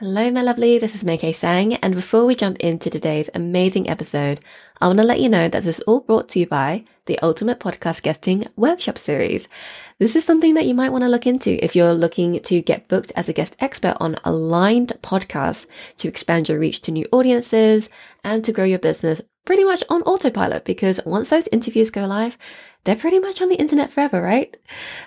Hello, my lovely. This is Maikee Tsang. And before we jump into today's amazing episode, I want to let you know that this is all brought to you by the Ultimate Podcast Guesting Workshop Series. This is something that you might want to look into if you're looking to get booked as a guest expert on aligned podcasts to expand your reach to new audiences and to grow your business pretty much on autopilot because once those interviews go live, they're pretty much on the internet forever, right?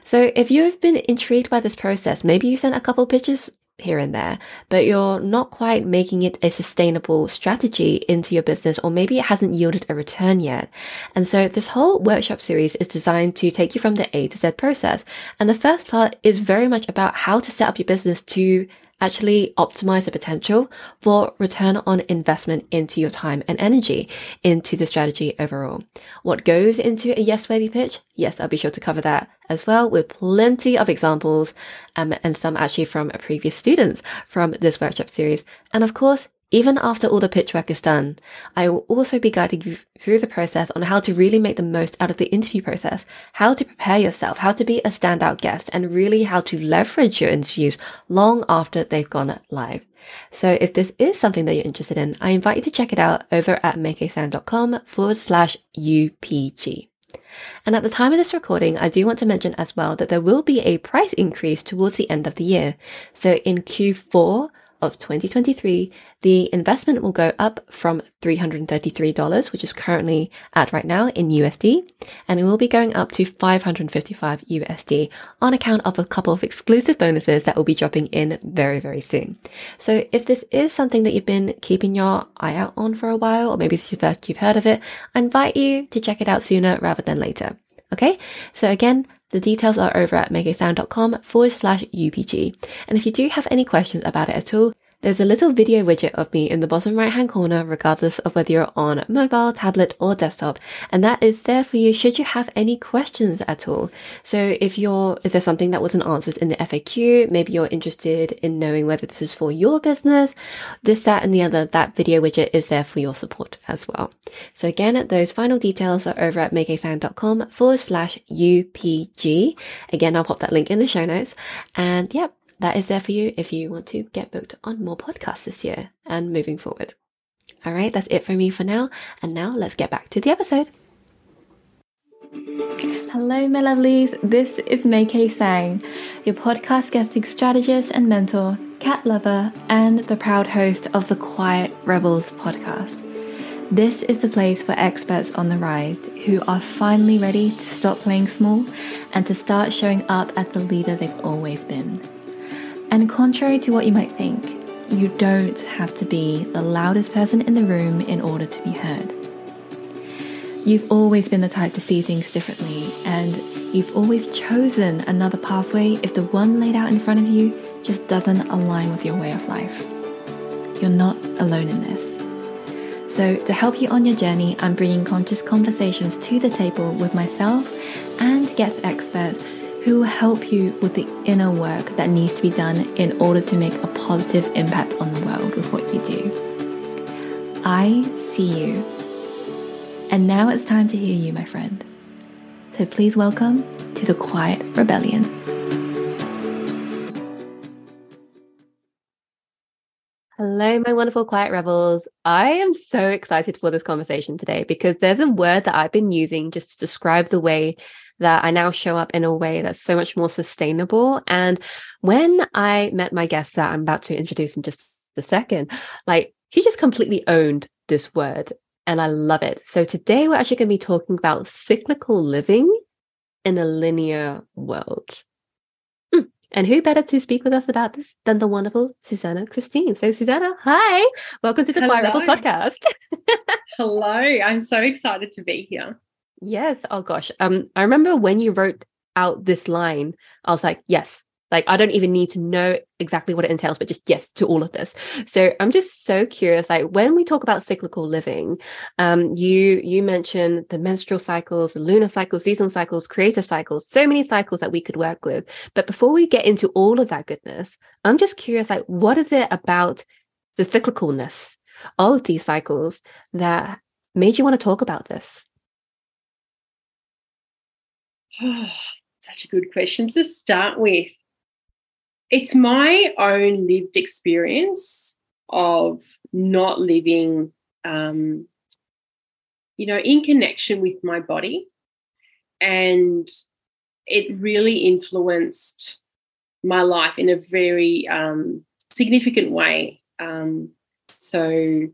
So if you've been intrigued by this process, maybe you sent a couple pitches here and there, but you're not quite making it a sustainable strategy into your business, or maybe it hasn't yielded a return yet. And so this whole workshop series is designed to take you from the A to Z process. And the first part is very much about how to set up your business to actually optimize the potential for return on investment into your time and energy into the strategy overall. What goes into a yes worthy pitch? Yes, I'll be sure to cover that as well with plenty of examples um, and some actually from previous students from this workshop series. And of course, even after all the pitch work is done, I will also be guiding you through the process on how to really make the most out of the interview process, how to prepare yourself, how to be a standout guest, and really how to leverage your interviews long after they've gone live. So if this is something that you're interested in, I invite you to check it out over at maikeetsang.com forward slash UPG. And at the time of this recording, I do want to mention as well that there will be a price increase towards the end of the year. So in Q4, of 2023, the investment will go up from $333, which is currently at right now in USD, and it will be going up to 555 USD on account of a couple of exclusive bonuses that will be dropping in very, very soon. So if this is something that you've been keeping your eye out on for a while, or maybe it's the first you've heard of it, I invite you to check it out sooner rather than later. Okay, so again, the details are over at maikeetsang.com forward slash UPG. And if you do have any questions about it at all, there's a little video widget of me in the bottom right hand corner, regardless of whether you're on mobile, tablet, or desktop. And that is there for you should you have any questions at all. So if you're, if there's something that wasn't answered in the FAQ, maybe you're interested in knowing whether this is for your business, this, that, and the other, that video widget is there for your support as well. So again, those final details are over at maikeetsang.com forward slash UPG. Again, I'll pop that link in the show notes. And yep, that is there for you if you want to get booked on more podcasts this year and moving forward. All right, that's it for me for now. And now let's get back to the episode. Hello, my lovelies. This is Maikee Tsang, your podcast guesting strategist and mentor, cat lover, and the proud host of the Quiet Rebels podcast. This is the place for experts on the rise who are finally ready to stop playing small and to start showing up as the leader they've always been. And contrary to what you might think, you don't have to be the loudest person in the room in order to be heard. You've always been the type to see things differently, and you've always chosen another pathway if the one laid out in front of you just doesn't align with your way of life. You're not alone in this. So, to help you on your journey, I'm bringing conscious conversations to the table with myself and guest experts who will help you with the inner work that needs to be done in order to make a positive impact on the world with what you do. I see you. And now it's time to hear you, my friend. So please welcome to the Quiet Rebellion. Hello, my wonderful quiet rebels. I am so excited for this conversation today because there's a word that I've been using just to describe the way that I now show up in a way that's so much more sustainable. And when I met my guest that I'm about to introduce in just a second, like he just completely owned this word and I love it. So today we're actually going to be talking about cyclical living in a linear world. Hmm. And who better to speak with us about this than the wonderful Sussana Christine? So, Sussana, hi, welcome to the Rebels podcast. Hello, I'm so excited to be here. Yes. Oh gosh. Um, I remember when you wrote out this line, I was like, yes. Like I don't even need to know exactly what it entails, but just yes to all of this. So I'm just so curious. Like when we talk about cyclical living, um, you you mentioned the menstrual cycles, the lunar cycles, seasonal cycles, creative cycles, so many cycles that we could work with. But before we get into all of that goodness, I'm just curious. Like, what is it about the cyclicalness of these cycles that made you want to talk about this? Such a good question to start with. it's my own lived experience of not living, um, you know, in connection with my body. And it really influenced my life in a very um, significant way. Um, so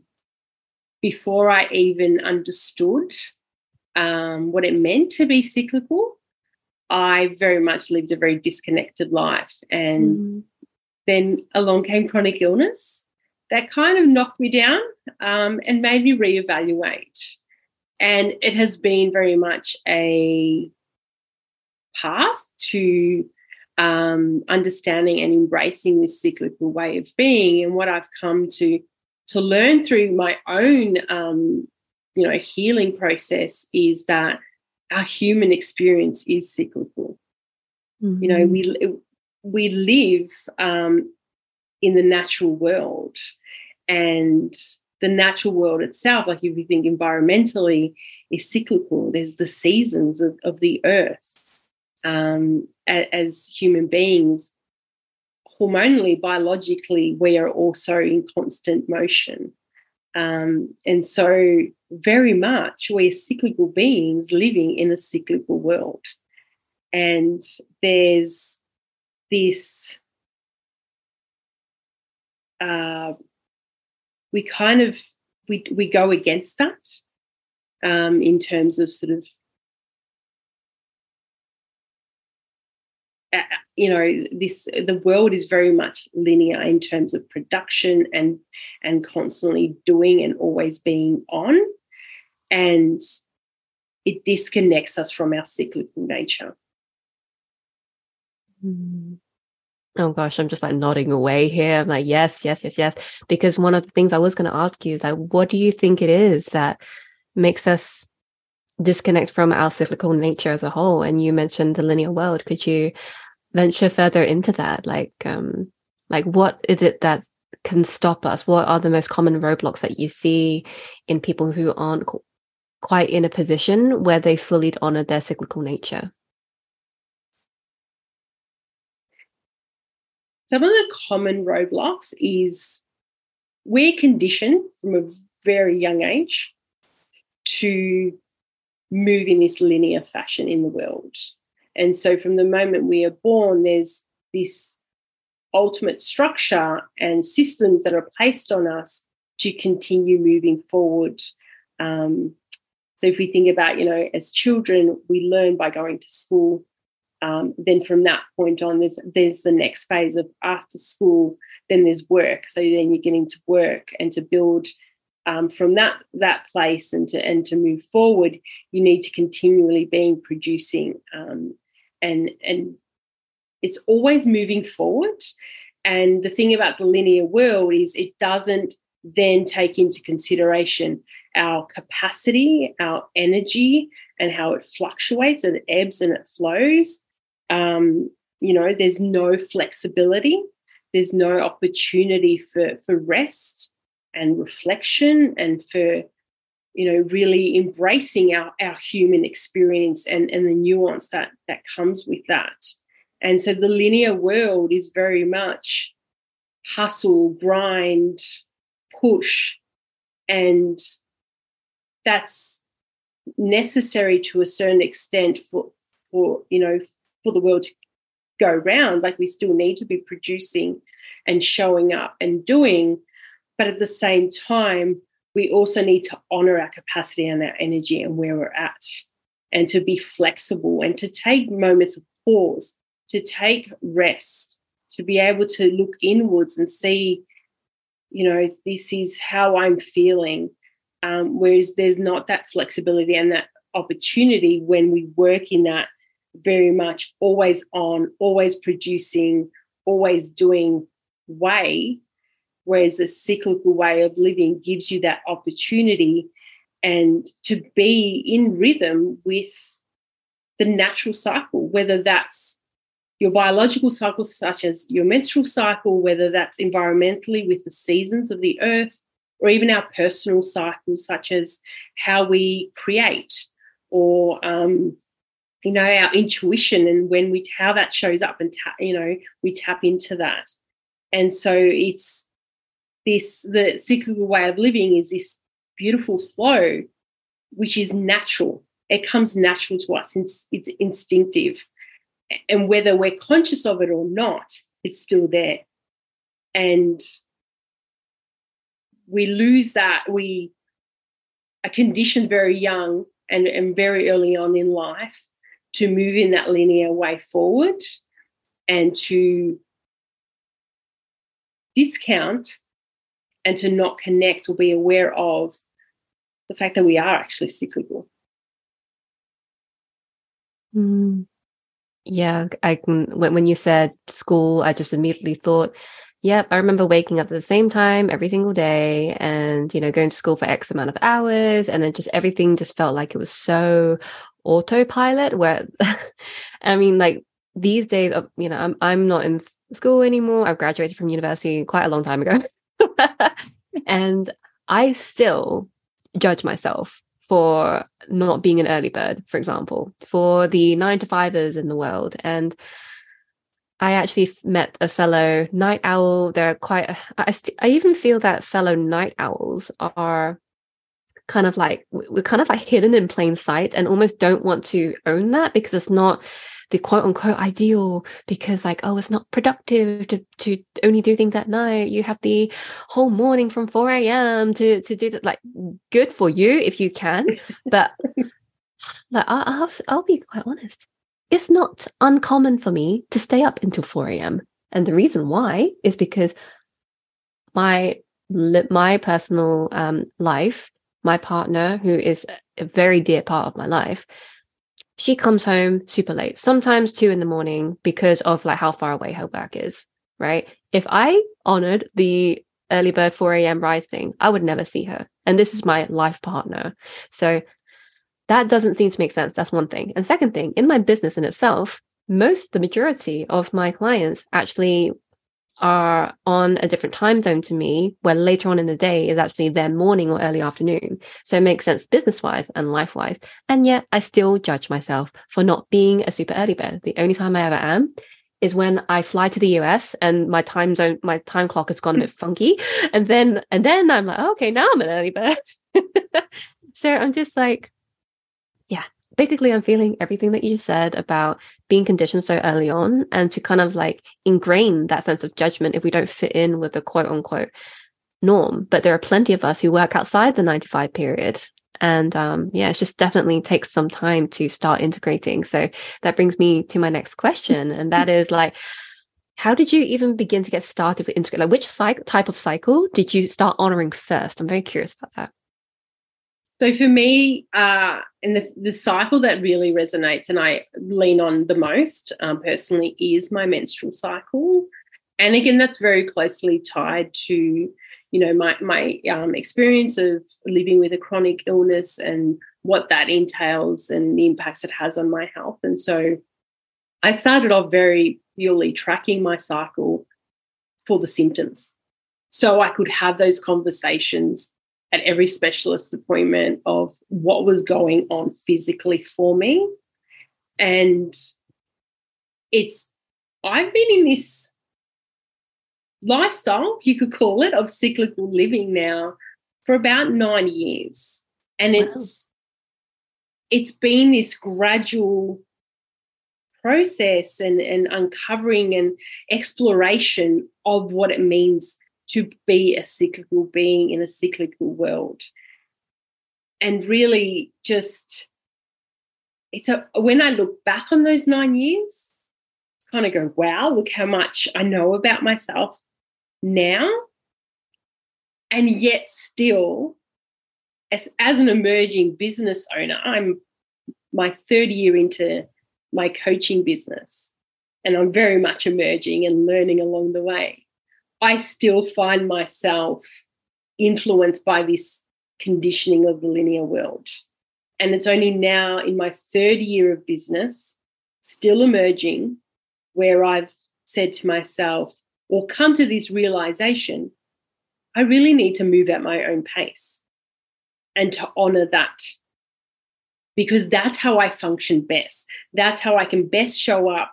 before I even understood um, what it meant to be cyclical, I very much lived a very disconnected life. And mm. then along came chronic illness that kind of knocked me down um, and made me reevaluate. And it has been very much a path to um, understanding and embracing this cyclical way of being. And what I've come to to learn through my own, um, you know, healing process is that our human experience is cyclical. Mm-hmm. You know, mm-hmm. we we live um, in the natural world, and the natural world itself, like if you think environmentally, is cyclical. There's the seasons of, of the earth. Um, as human beings, hormonally, biologically, we are also in constant motion. Um, and so, very much, we're cyclical beings living in a cyclical world. And there's this, uh, we kind of, we, we go against that um, in terms of sort of you know this the world is very much linear in terms of production and and constantly doing and always being on. And it disconnects us from our cyclical nature. Mm. oh gosh i'm just like nodding away here. I'm like yes yes yes yes. Because one of the things i was going to ask you is like what do you think it is that makes us disconnect from our cyclical nature as a whole? And you mentioned the linear world. Could you venture further into that? Like um like what is it that can stop us? What are the most common roadblocks that you see in people who aren't qu- quite in a position where they fully honor their cyclical nature? Some of the common roadblocks is we're conditioned from a very young age to move in this linear fashion in the world. And so from the moment we are born, there's this ultimate structure and systems that are placed on us to continue moving forward. Um, so if we think about, you know, as children, we learn by going to school. Um, then from that point on, there's there's the next phase of after school. Then there's work. So then you're getting to work and to build um, from that that place and to and to move forward, you need to continually being producing um, and and it's always moving forward. And the thing about the linear world is it doesn't then take into consideration our capacity, our energy, and how it fluctuates and ebbs and it flows. Um, you know, there's no flexibility, there's no opportunity for, for rest and reflection and for you know really embracing our, our human experience and, and the nuance that that comes with that. And so the linear world is very much hustle grind push and that's necessary to a certain extent for for you know for the world to go round. Like we still need to be producing and showing up and doing but at the same time, we also need to honor our capacity and our energy and where we're at, and to be flexible and to take moments of pause, to take rest, to be able to look inwards and see, you know, this is how I'm feeling. Um, whereas there's not that flexibility and that opportunity when we work in that very much always on, always producing, always doing way whereas a cyclical way of living gives you that opportunity and to be in rhythm with the natural cycle, whether that's your biological cycle, such as your menstrual cycle, whether that's environmentally with the seasons of the earth, or even our personal cycles, such as how we create or um, you know our intuition and when we how that shows up and tap you know we tap into that. And so it's this the cyclical way of living is this beautiful flow which is natural. It comes natural to us. It's, it's instinctive. And whether we're conscious of it or not it's still there. And we lose that. We are conditioned very young and, and very early on in life to move in that linear way forward and to discount and to not connect or be aware of the fact that we are actually cyclical. Mm. Yeah, I can. When, when you said school, I just immediately thought, yep, I remember waking up at the same time every single day and, you know, going to school for X amount of hours. And then just everything just felt like it was so autopilot where I mean like these days of you know I'm I'm not in school anymore. I've graduated from university quite a long time ago. and I still judge myself for not being an early bird, for example, for the nine to fivers in the world. And I actually met a fellow night owl. They're quite, I, st- I even feel that fellow night owls are kind of like we're kind of like hidden in plain sight and almost don't want to own that because it's not the quote unquote ideal because like oh it's not productive to to only do things at night. You have the whole morning from 4 a.m to to do that like good for you if you can but like I'll, I'll, I'll be quite honest. It's not uncommon for me to stay up until 4 a.m and the reason why is because my my personal um, life my partner, who is a very dear part of my life, she comes home super late, sometimes two in the morning because of like how far away her work is, right? If I honored the early bird 4 a.m. rising, I would never see her. And this is my life partner. So that doesn't seem to make sense. That's one thing. And second thing, in my business in itself, most the majority of my clients actually are on a different time zone to me, where later on in the day is actually their morning or early afternoon. So it makes sense business wise and life wise. And yet I still judge myself for not being a super early bird. The only time I ever am is when I fly to the US and my time zone, my time clock has gone a bit mm. funky. And then, and then I'm like, oh, okay, now I'm an early bird. so I'm just like, basically I'm feeling everything that you said about being conditioned so early on and to kind of like ingrain that sense of judgment if we don't fit in with the quote unquote norm. But there are plenty of us who work outside the 95 period. And um, yeah, it just definitely takes some time to start integrating. So that brings me to my next question. And that is like, how did you even begin to get started with integrate? Like, which type of cycle did you start honoring first? I'm very curious about that. So for me, uh, and the, the cycle that really resonates and I lean on the most um, personally is my menstrual cycle. And again, that's very closely tied to, you know, my my um, experience of living with a chronic illness and what that entails and the impacts it has on my health. And so, I started off very purely tracking my cycle for the symptoms, so I could have those conversations at every specialist appointment of what was going on physically for me. And it's, I've been in this lifestyle, you could call it, of cyclical living now for about nine years. And wow. it's, it's been this gradual process and, and uncovering and exploration of what it means to be a cyclical being in a cyclical world. And really just it's a when I look back on those nine years, kind of go, wow, look how much I know about myself now. And yet still, as, as an emerging business owner, I'm my third year into my coaching business. And I'm very much emerging and learning along the way. I still find myself influenced by this conditioning of the linear world. And it's only now in my third year of business, still emerging, where I've said to myself, or come to this realization, I really need to move at my own pace and to honor that because that's how I function best. That's how I can best show up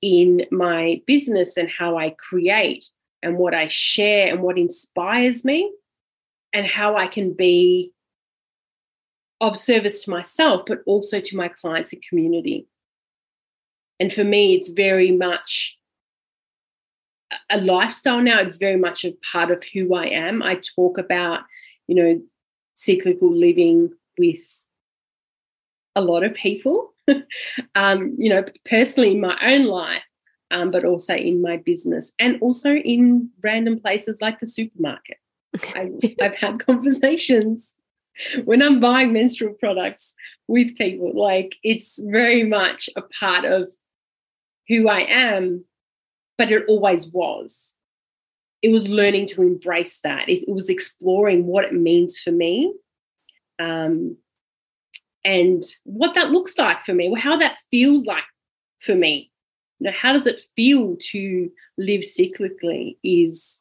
in my business and how I create and what I share and what inspires me and how I can be of service to myself, but also to my clients and community. And for me, it's very much a lifestyle now. It's very much a part of who I am. I talk about, you know, cyclical living with a lot of people, um, you know, personally in my own life, um, but also in my business and also in random places like the supermarket. I, I've had conversations when I'm buying menstrual products with people. Like it's very much a part of who I am, but it always was. It was learning to embrace that. It, it was exploring what it means for me um, and what that looks like for me, how that feels like for me. You know, how does it feel to live cyclically is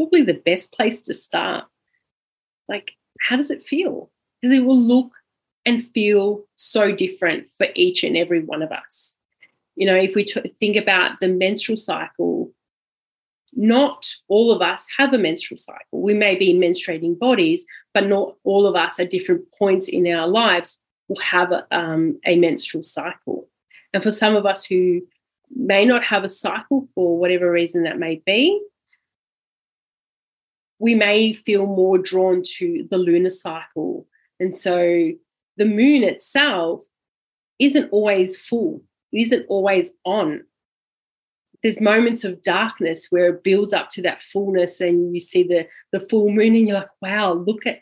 probably the best place to start. Like, how does it feel? Because it will look and feel so different for each and every one of us. You know, if we t- think about the menstrual cycle, not all of us have a menstrual cycle. We may be in menstruating bodies, but not all of us at different points in our lives will have a, um, a menstrual cycle. And for some of us who may not have a cycle for whatever reason that may be, we may feel more drawn to the lunar cycle. And so the moon itself isn't always full, it isn't always on. There's moments of darkness where it builds up to that fullness and you see the the full moon and you're like, wow, look at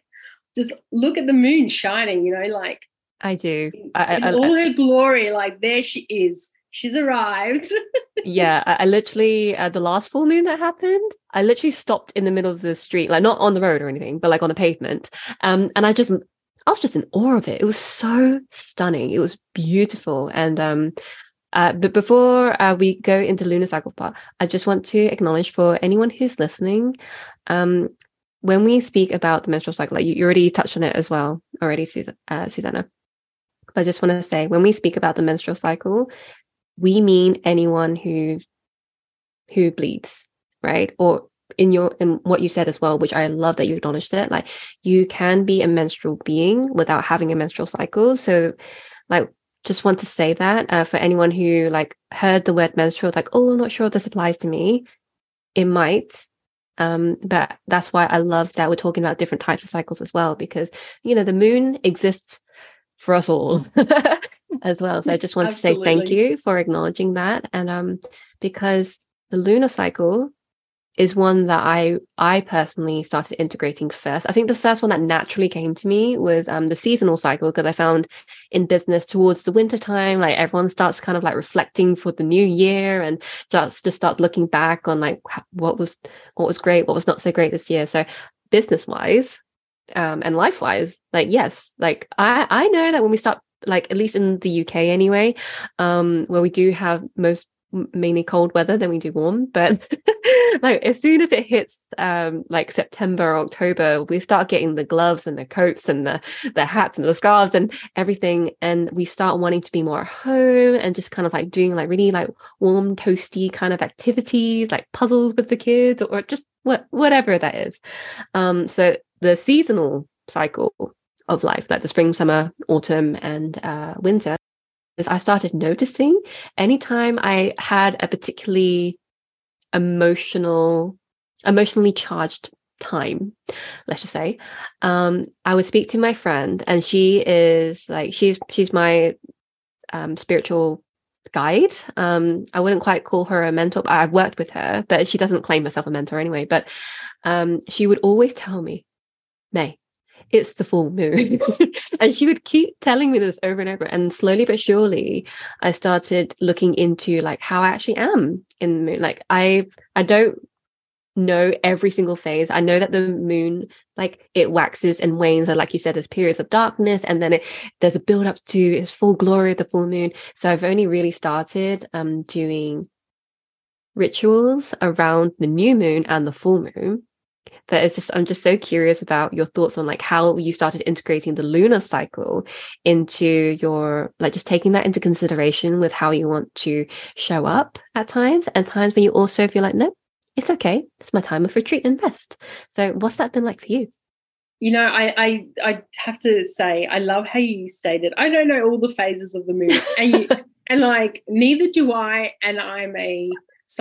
just look at the moon shining, you know, like I do. I, in I, all her glory, like there she is. She's arrived. yeah, I, literally uh, the last full moon that happened, I literally stopped in the middle of the street, like not on the road or anything, but like on the pavement. Um, and I just I was just in awe of it. It was so stunning. It was beautiful. And um, uh, but before uh, we go into lunar cycle part, I just want to acknowledge for anyone who's listening, um, when we speak about the menstrual cycle, like you, you already touched on it as well already, uh, Sussana. I just want to say, when we speak about the menstrual cycle, we mean anyone who who bleeds, right? Or in your in what you said as well, which I love that you acknowledged it. Like you can be a menstrual being without having a menstrual cycle. So, like, just want to say that uh, for anyone who like heard the word menstrual, like, oh, I'm not sure this applies to me. It might, um, but that's why I love that we're talking about different types of cycles as well, because you know the moon exists for us all as well. So I just want to say thank you for acknowledging that. And um, because the lunar cycle is one that I I personally started integrating first. I think the first one that naturally came to me was um, the seasonal cycle because I found in business towards the winter time, like everyone starts kind of like reflecting for the new year and just to start looking back on like what was what was great, what was not so great this year. So business wise, um, and life wise, like yes, like I I know that when we start like at least in the UK anyway, um, where we do have most mainly cold weather than we do warm but like as soon as it hits um like september or october we start getting the gloves and the coats and the the hats and the scarves and everything and we start wanting to be more at home and just kind of like doing like really like warm toasty kind of activities like puzzles with the kids or just what whatever that is. Um so the seasonal cycle of life like the spring summer autumn and uh winter is I started noticing anytime I had a particularly emotional, emotionally charged time, let's just say, um, I would speak to my friend, and she is like she's she's my um, spiritual guide. Um, I wouldn't quite call her a mentor. I've worked with her, but she doesn't claim herself a mentor anyway. But um, she would always tell me, May, it's the full moon. and she would keep telling me this over and over. And slowly but surely, I started looking into like how I actually am in the moon. Like I, I don't know every single phase. I know that the moon, like it waxes and wanes. And like you said, there's periods of darkness and then it, there's a build up to its full glory of the full moon. So I've only really started um, doing rituals around the new moon and the full moon but it's just I'm just so curious about your thoughts on like how you started integrating the lunar cycle into your like just taking that into consideration with how you want to show up at times and times when you also feel like no, it's okay, it's my time of retreat and rest. So what's that been like for you? You know, I, I I have to say, I love how you stated. I don't know all the phases of the moon, and you, and like neither do I. And I'm a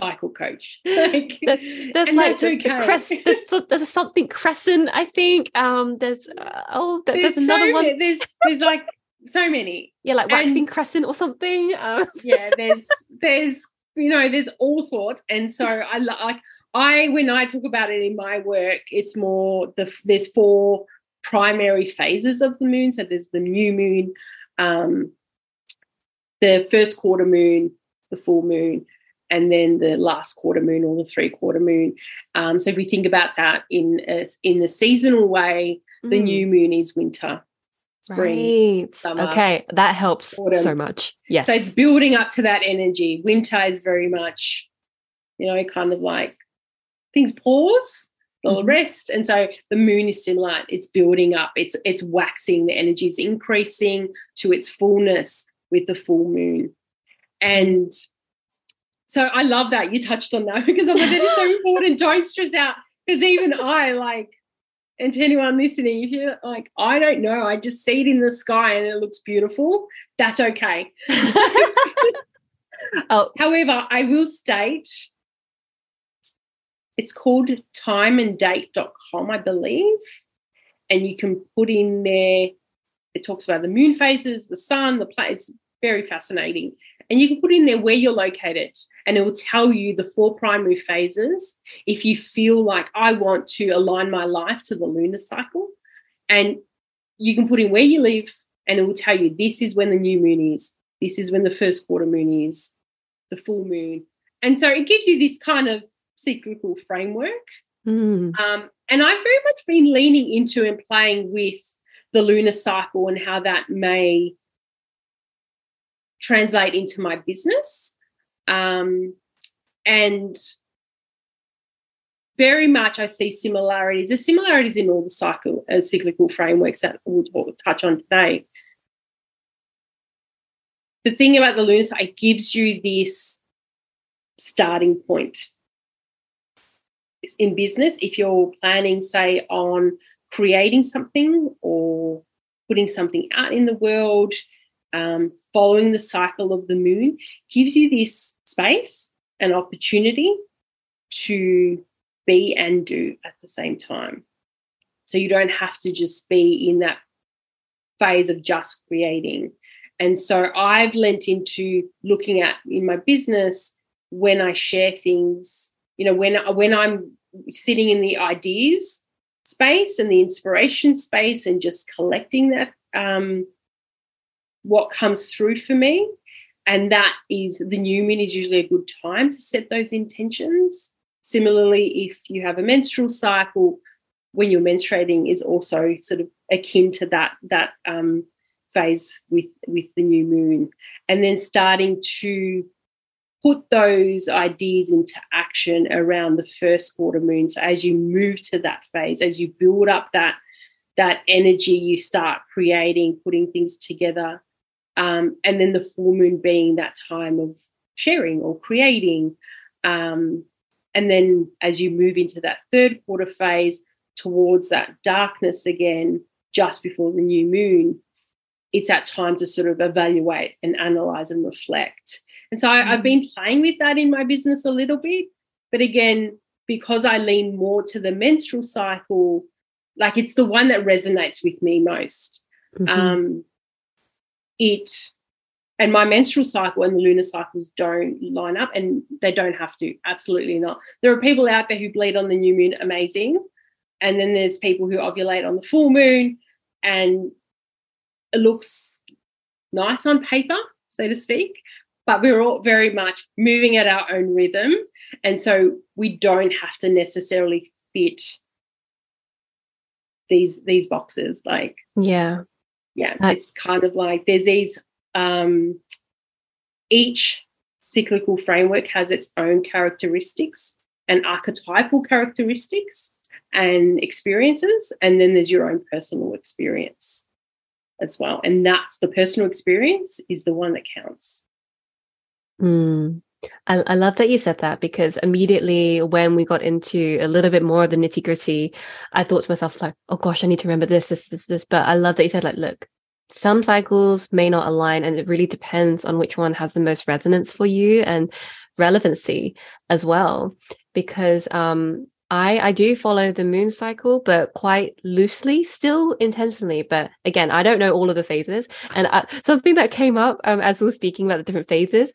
cycle coach. like, there's like the, okay. the crest, there's, there's, something crescent. I think um, there's uh, oh there's, there's another so one. Many, there's there's like so many. Yeah, like waxing and, crescent or something. Um. yeah, there's there's you know there's all sorts, and so I like I when I talk about it in my work, it's more the there's four primary phases of the moon. So there's the new moon, um, the first quarter moon, the full moon, and then the last quarter moon or the three quarter moon. Um, so if we think about that in a, in the seasonal way, mm. the new moon is winter. Spring, right. Summer, okay, that helps autumn. so much. Yes. So it's building up to that energy. Winter is very much, you know, kind of like things pause, they'll mm-hmm. rest. And so the moon is similar. It's building up, it's it's waxing, the energy is increasing to its fullness with the full moon. And so I love that you touched on that because I'm like, that is so important. Don't stress out. Because even I like, and to anyone listening, if you're like, I don't know, I just see it in the sky and it looks beautiful, that's okay. oh. However, I will state it's called timeanddate.com, I believe. And you can put in there, it talks about the moon phases, the sun, the planet. It's very fascinating. And you can put in there where you're located, and it will tell you the four primary phases. If you feel like I want to align my life to the lunar cycle, and you can put in where you live, and it will tell you this is when the new moon is, this is when the first quarter moon is, the full moon. And so it gives you this kind of cyclical framework. Mm. Um, and I've very much been leaning into and playing with the lunar cycle and how that may translate into my business. Um, and very much I see similarities. There's similarities in all the cycle uh, cyclical frameworks that we'll, we'll touch on today. The thing about the lunar cycle, it gives you this starting point in business, if you're planning, say, on creating something or putting something out in the world, um, following the cycle of the moon, gives you this space and opportunity to be and do at the same time. So you don't have to just be in that phase of just creating. And so I've lent into looking at in my business when I share things you know when when i'm sitting in the ideas space and the inspiration space and just collecting that um, what comes through for me. And that is the new moon is usually a good time to set those intentions. Similarly if you have a menstrual cycle when you're menstruating is also sort of akin to that that um, phase with with the new moon. And then starting to put those ideas into action around the first quarter moon. So as you move to that phase, as you build up that that energy, you start creating, putting things together, um, and then the full moon being that time of sharing or creating. Um, and then as you move into that third quarter phase towards that darkness again, just before the new moon, it's that time to sort of evaluate and analyze and reflect. And so I, mm. been playing with that in my business a little bit. But again, because I lean more to the menstrual cycle, like it's the one that resonates with me most. Mm-hmm. Um, it and my menstrual cycle and the lunar cycles don't line up and they don't have to absolutely not there are people out there who bleed on the new moon amazing and then there's people who ovulate on the full moon and it looks nice on paper so to speak but we're all very much moving at our own rhythm. And so we don't have to necessarily fit these these boxes. Like yeah. Yeah. it's kind of like there's these um each cyclical framework has its own characteristics and archetypal characteristics. and experiences, and then there's your own personal experience as well. And that's the personal experience is the one that counts. Mm. I, I love that you said that because immediately when we got into a little bit more of the nitty gritty, I thought to myself, like, oh gosh, I need to remember this, this, this, this. But I love that you said, like, look, some cycles may not align and it really depends on which one has the most resonance for you and relevancy as well. Because um I I do follow the moon cycle, but quite loosely, still intentionally. But again, I don't know all of the phases. And I, something that came up um, as we were speaking about the different phases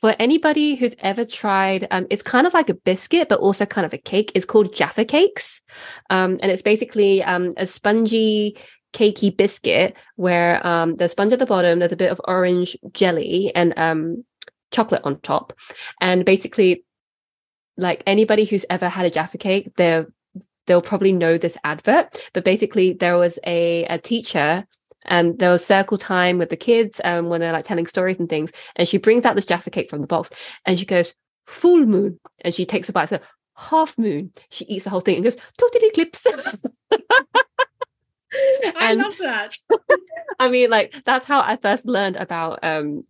for anybody who's ever tried, um, it's kind of like a biscuit, but also kind of a cake. It's called Jaffa cakes. Um, and it's basically um, a spongy, cakey biscuit where um, there's sponge at the bottom, there's a bit of orange jelly and um, chocolate on top. And basically, like anybody who's ever had a Jaffa cake, they're they'll probably know this advert. But basically, there was a, a teacher and there was circle time with the kids um, when they're like telling stories and things. And she brings out this Jaffa cake from the box and she goes, full moon. And she takes a bite. So half moon. She eats the whole thing and goes, total eclipse. I love that. I mean, like that's how I first learned about um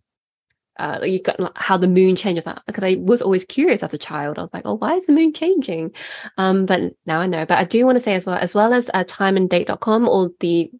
uh you got like, how the moon changes because I was always curious as a child. I was like, oh, why is the moon changing? Um, but now I know. But I do want to say as well, as well as uh, timeanddate.com or the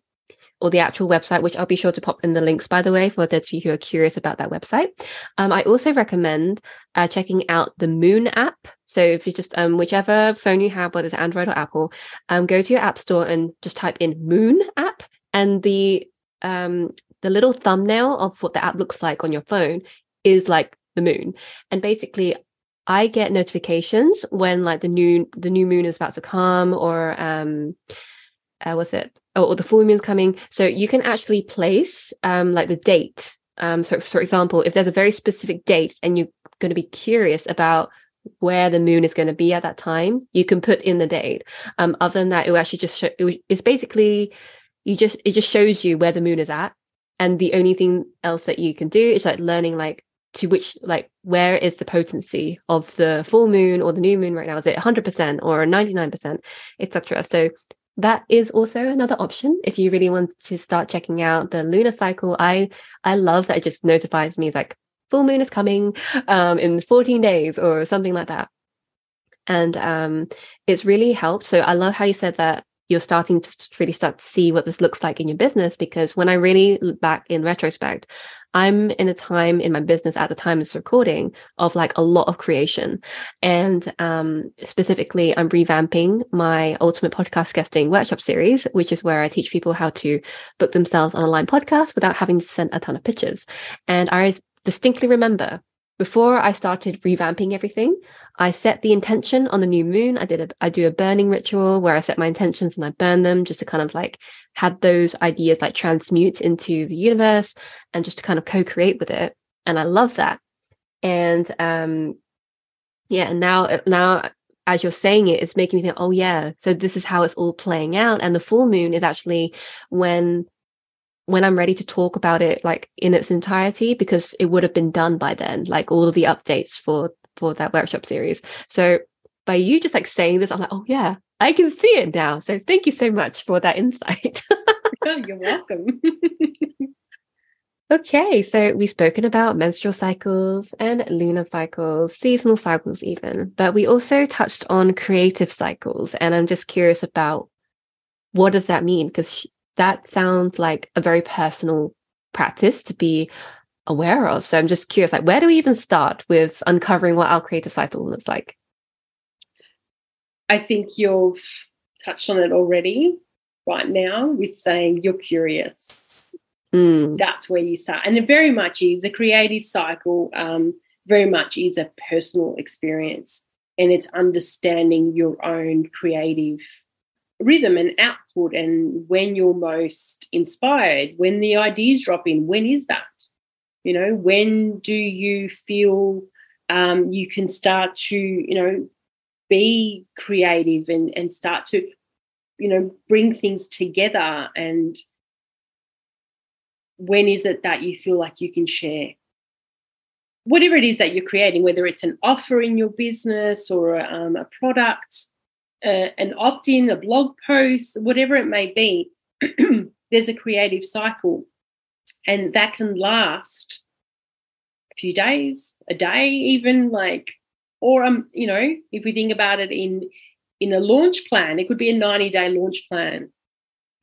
or the actual website, which I'll be sure to pop in the links, by the way, for those of you who are curious about that website. Um, I also recommend uh, checking out the Moon app. So if you just, um, whichever phone you have, whether it's Android or Apple, um, go to your app store and just type in Moon app and the, um, the little thumbnail of what the app looks like on your phone is like the moon. And basically I get notifications when like the new the new moon is about to come or um uh, was it or, or the full moon's coming. So you can actually place um, like the date. Um, so, for example, if there's a very specific date and you're going to be curious about where the moon is going to be at that time, you can put in the date. Um, other than that, it will actually just show, it, it's basically you just it just shows you where the moon is at, and the only thing else that you can do is like learning like to which like where is the potency of the full moon or the new moon right now is it 100% or 99% etc so that is also another option if you really want to start checking out the lunar cycle. I i love that it just notifies me like full moon is coming um, in 14 days or something like that. And um, it's really helped. So i love how you said that you're starting to really start to see what this looks like in your business because when i really look back in retrospect I'm in a time in my business at the time of this recording of like a lot of creation. And um, specifically, I'm revamping my ultimate podcast guesting workshop series, which is where I teach people how to book themselves on online podcasts without having to send a ton of pitches. And I distinctly remember before I started revamping everything, I set the intention on the new moon. I did a, I do a burning ritual where I set my intentions and I burn them just to kind of like have those ideas like transmute into the universe and just to kind of co-create with it. And I love that. And um, yeah, and now now as you're saying it, it's making me think, oh yeah, so this is how it's all playing out. And the full moon is actually when when I'm ready to talk about it like in its entirety because it would have been done by then, like all of the updates for for that workshop series. So by you just like saying this, I'm like, oh yeah, I can see it now. So thank you so much for that insight. oh, you're welcome. okay, so we've spoken about menstrual cycles and lunar cycles, seasonal cycles even, but we also touched on creative cycles. And I'm just curious about what does that mean? Because that sounds like a very personal practice to be aware of. So I'm just curious, like, where do we even start with uncovering what our creative cycle looks like? I think you've touched on it already right now with saying you're curious. Mm. That's where you start. And it very much is a creative cycle, um, very much is a personal experience. And it's understanding your own creative rhythm and output and when you're most inspired, when the ideas drop in, when is that? You know, when do you feel um, you can start to, you know, be creative and, and start to, you know, bring things together? And when is it that you feel like you can share? Whatever it is that you're creating, whether it's an offer in your business or um, a product, a, an opt in, a blog post, whatever it may be, there's a creative cycle. And that can last a few days, a day, even like, or um, you know, if we think about it in in a launch plan, it could be a 90 day launch plan.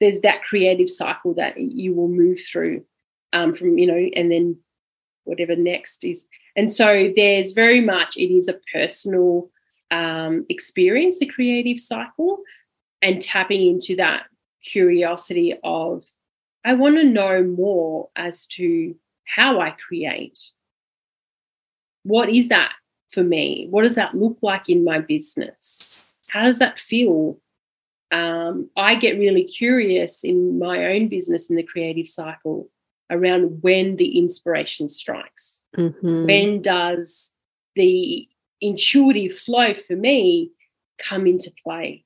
There's that creative cycle that you will move through um, from, you know, and then whatever next is. And so there's very much, it is a personal um, experience, the creative cycle, and tapping into that curiosity of, I want to know more as to how I create. What is that for me? What does that look like in my business? How does that feel? Um, I get really curious in my own business in the creative cycle around when the inspiration strikes. Mm-hmm. When does the intuitive flow for me come into play?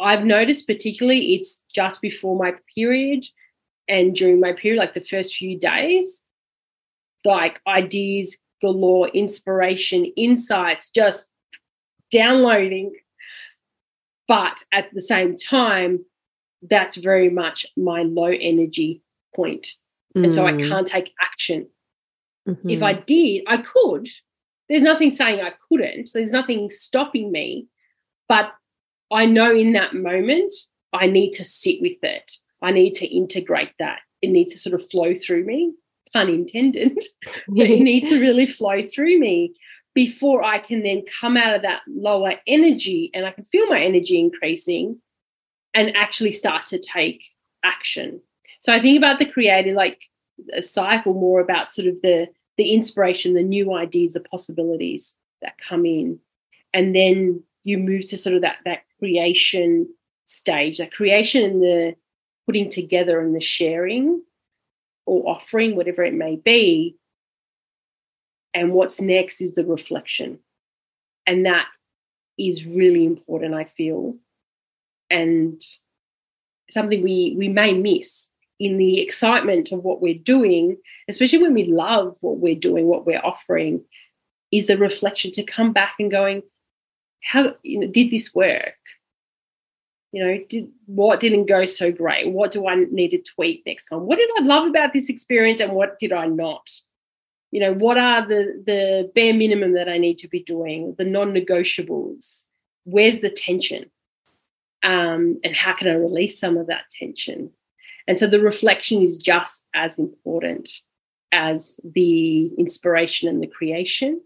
I've noticed, particularly, it's just before my period and during my period, like the first few days, like ideas galore, inspiration, insights, just downloading. But at the same time, that's very much my low energy point. Mm. And so I mm. can't take action. Mm-hmm. If I did, I could. There's nothing saying I couldn't. There's nothing stopping me. But I know in that moment, I need to sit with it. I need to integrate that. It needs to sort of flow through me, pun intended. but it needs to really flow through me before I can then come out of that lower energy and I can feel my energy increasing and actually start to take action. So I think about the creative like a cycle more about sort of the the inspiration, the new ideas, the possibilities that come in. And then you move to sort of that that creation stage, that creation and the putting together and the sharing or offering, whatever it may be. And what's next is the reflection. And that is really important, I feel. And something we we may miss in the excitement of what we're doing, especially when we love what we're doing, what we're offering, is a reflection to come back and going, how you know, did this work? You know, did what didn't go so great? What do I need to tweak next time? What did I love about this experience and what did I not? You know, what are the the bare minimum that I need to be doing, the non-negotiables? Where's the tension? Um, and how can I release some of that tension? And so the reflection is just as important as the inspiration and the creation.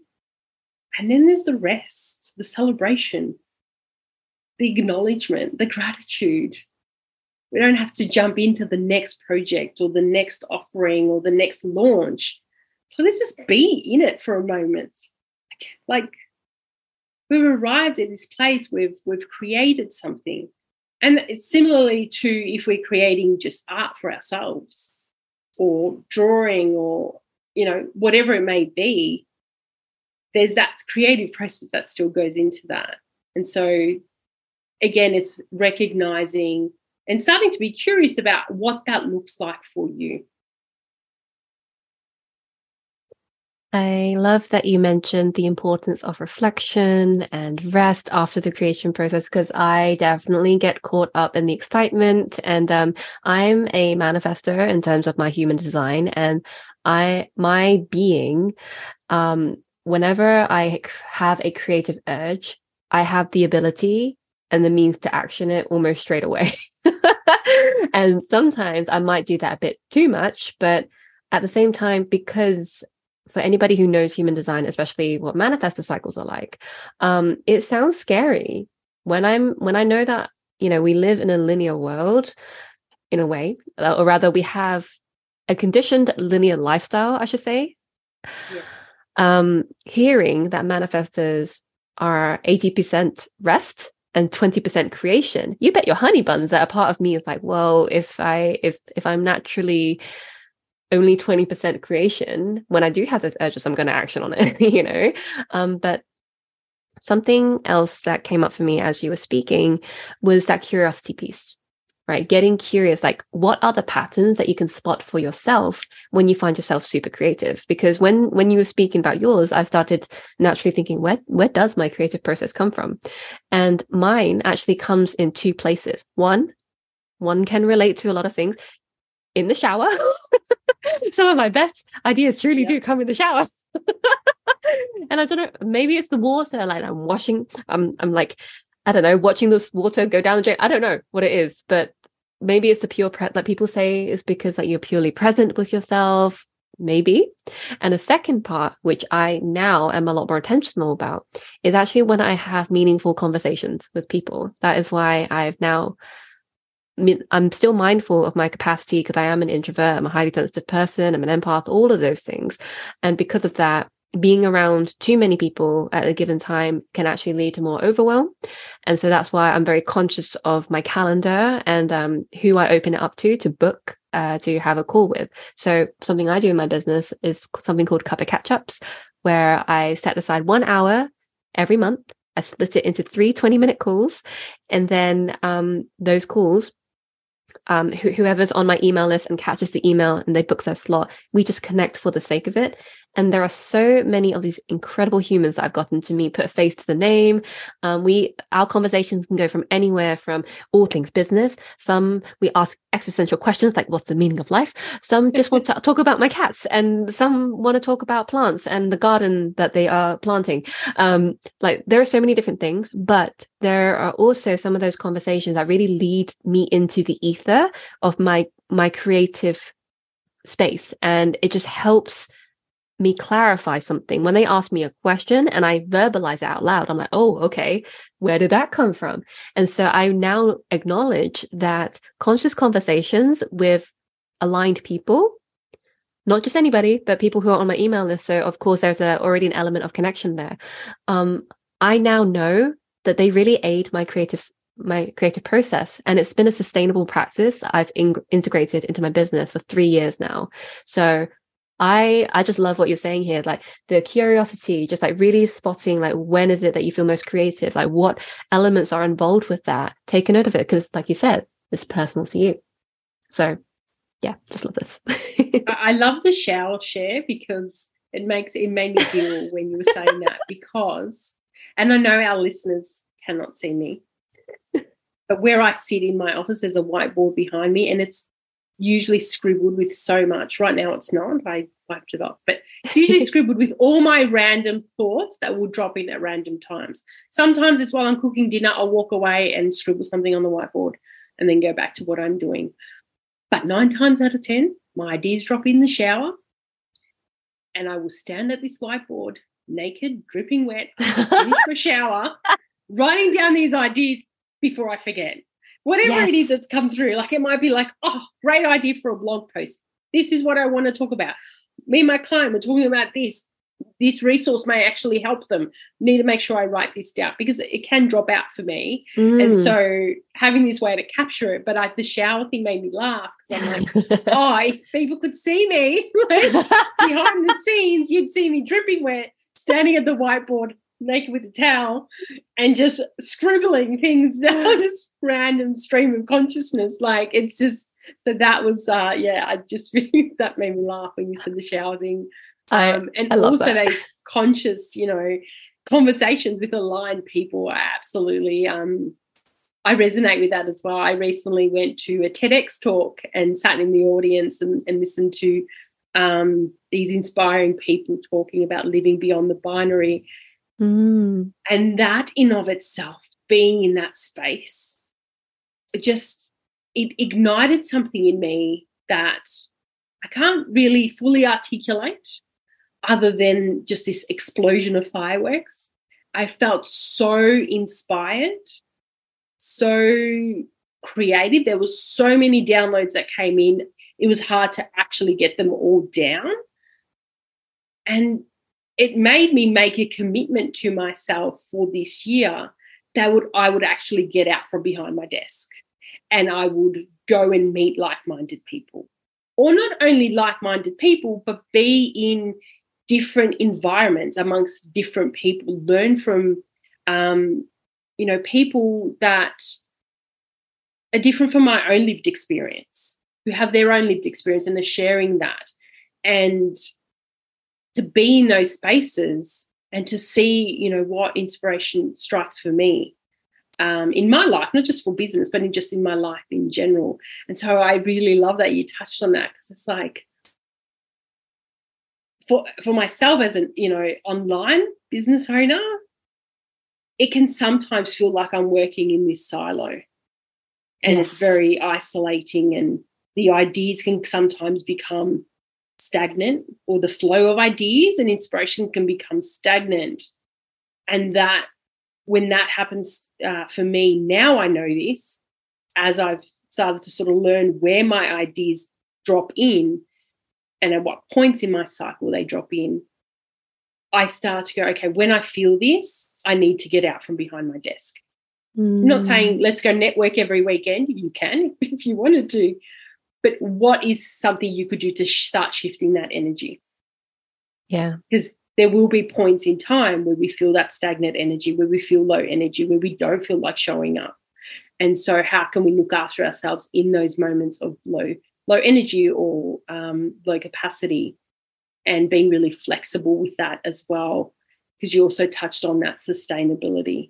And then there's the rest, the celebration, the acknowledgement, the gratitude. We don't have to jump into the next project or the next offering or the next launch. So let's just be in it for a moment. Like we've arrived at this place, we've we've created something. And similarly to if we're creating just art for ourselves or drawing or, you know, whatever it may be, there's that creative process that still goes into that. And so, again, it's recognizing and starting to be curious about what that looks like for you. I love that you mentioned the importance of reflection and rest after the creation process because I definitely get caught up in the excitement. And um, I'm a manifestor in terms of my human design, and I my being, um, whenever I have a creative urge, I have the ability and the means to action it almost straight away. and sometimes I might do that a bit too much, but at the same time, because for anybody who knows human design, especially what manifestor cycles are like, um, it sounds scary when I'm when I know that you know we live in a linear world, in a way, or rather we have a conditioned linear lifestyle, I should say. Yes. Um, hearing that manifestors are eighty percent rest and 20% creation you bet your honey buns that a part of me is like well if i if if i'm naturally only 20% creation when i do have those urges i'm going to action on it you know um, but something else that came up for me as you were speaking was that curiosity piece right? Getting curious, like what are the patterns that you can spot for yourself when you find yourself super creative? Because when when you were speaking about yours, I started naturally thinking, where where does my creative process come from? And mine actually comes in two places. One, one can relate to a lot of things in the shower. Some of my best ideas truly yeah. do come in the shower. and I don't know, maybe it's the water. Like I'm washing, I'm I'm like I don't know, watching this water go down the drain. I don't know what it is, but maybe it's the pure pre- that people say is because like you're purely present with yourself. Maybe. And the second part, which I now am a lot more intentional about, is actually when I have meaningful conversations with people. That is why I've now I'm still mindful of my capacity because I am an introvert. I'm a highly sensitive person. I'm an empath, all of those things. And because of that, being around too many people at a given time can actually lead to more overwhelm. And so that's why I'm very conscious of my calendar and um, who I open it up to to book uh, to have a call with. So something I do in my business is something called cup of catch ups, where I set aside one hour every month. I split it into three 20 minute calls. And then um, those calls um, wh- whoever's on my email list and catches the email and they book their slot, we just connect for the sake of it. And there are so many of these incredible humans that I've gotten to meet, put a face to the name. Um, we, our conversations can go from anywhere from all things business. Some we ask existential questions like, what's the meaning of life? Some just want to talk about my cats and some want to talk about plants and the garden that they are planting. Um, like there are so many different things, but there are also some of those conversations that really lead me into the ether of my, my creative space. And it just helps me clarify something when they ask me a question and I verbalize it out loud. I'm like, oh, okay, where did that come from? And so I now acknowledge that conscious conversations with aligned people, not just anybody, but people who are on my email list. So of course, there's a, already an element of connection there. Um, I now know that they really aid my creative my creative process and it's been a sustainable practice i've in- integrated into my business for 3 years now so I I just love what you're saying here, like the curiosity, just like really spotting like when is it that you feel most creative, like what elements are involved with that. Take a note of it because, like you said, it's personal to you. So, yeah, just love this. I love the shower share because it makes it made me feel when you were saying that because, and I know our listeners cannot see me, but where I sit in my office, there's a whiteboard behind me, and it's usually scribbled with so much. Right now it's not. I wiped it off. But it's usually scribbled with all my random thoughts that will drop in at random times. Sometimes it's while I'm cooking dinner, I'll walk away and scribble something on the whiteboard and then go back to what I'm doing. But nine times out of 10, my ideas drop in the shower and I will stand at this whiteboard, naked, dripping wet, finish my shower, writing down these ideas before I forget whatever yes. it is that's come through. Like it might be like, oh, great idea for a blog post. This is what I want to talk about. Me and my client were talking about this. This resource may actually help them. Need to make sure I write this down because it can drop out for me. Mm. And so having this way to capture it, but I, the shower thing made me laugh because I'm like, oh, if people could see me like, behind the scenes, you'd see me dripping wet, standing at the whiteboard naked with a towel and just scribbling things down this random stream of consciousness. Like it's just so that was uh yeah, I just really that made me laugh when you said the shower thing. Um and also that. those conscious, you know, conversations with aligned people are absolutely um I resonate with that as well. I recently went to a TEDx talk and sat in the audience and, and listened to um, these inspiring people talking about living beyond the binary. Mm. And that in of itself, being in that space, it just it ignited something in me that I can't really fully articulate other than just this explosion of fireworks. I felt so inspired, so creative. There was so many downloads that came in. It was hard to actually get them all down. And it made me make a commitment to myself for this year that would I would actually get out from behind my desk and I would go and meet like-minded people. Or not only like-minded people, but be in different environments amongst different people, learn from um, you know, people that are different from my own lived experience, who have their own lived experience and they're sharing that. And to be in those spaces and to see, you know, what inspiration strikes for me um, in my life, not just for business, but in just in my life in general. And so I really love that you touched on that because it's like for for myself as an you know online business owner, it can sometimes feel like I'm working in this silo, and yes. it's very isolating, and the ideas can sometimes become stagnant, or the flow of ideas and inspiration can become stagnant, and that when that happens uh, for me now, I know this as I've started to sort of learn where my ideas drop in and at what points in my cycle they drop in, I start to go, okay, when I feel this, I need to get out from behind my desk. Mm. I'm not saying let's go network every weekend. You can if you wanted to. But what is something you could do to start shifting that energy? Yeah. Because there will be points in time where we feel that stagnant energy, where we feel low energy, where we don't feel like showing up. And so, how can we look after ourselves in those moments of low low energy or um, low capacity and being really flexible with that as well because you also touched on that sustainability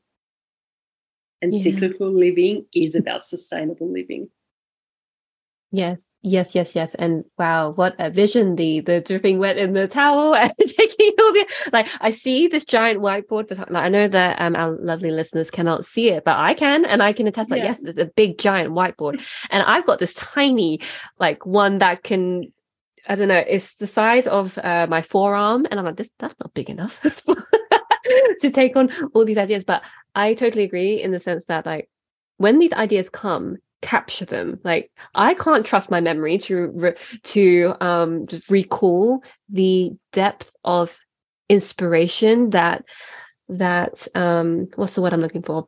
and yeah. cyclical living is about sustainable living yes yes yes yes and wow what a vision the the dripping wet in the towel and taking all the like i see this giant whiteboard but like, i know that um our lovely listeners cannot see it but i can and i can attest that yeah. yes it's a big giant whiteboard and i've got this tiny like one that can i don't know it's the size of uh, my forearm and i'm like this that's not big enough to take on all these ideas but i totally agree in the sense that like when these ideas come capture them. Like i can't trust my memory to to um just recall the depth of inspiration that that um what's the word i'm looking for?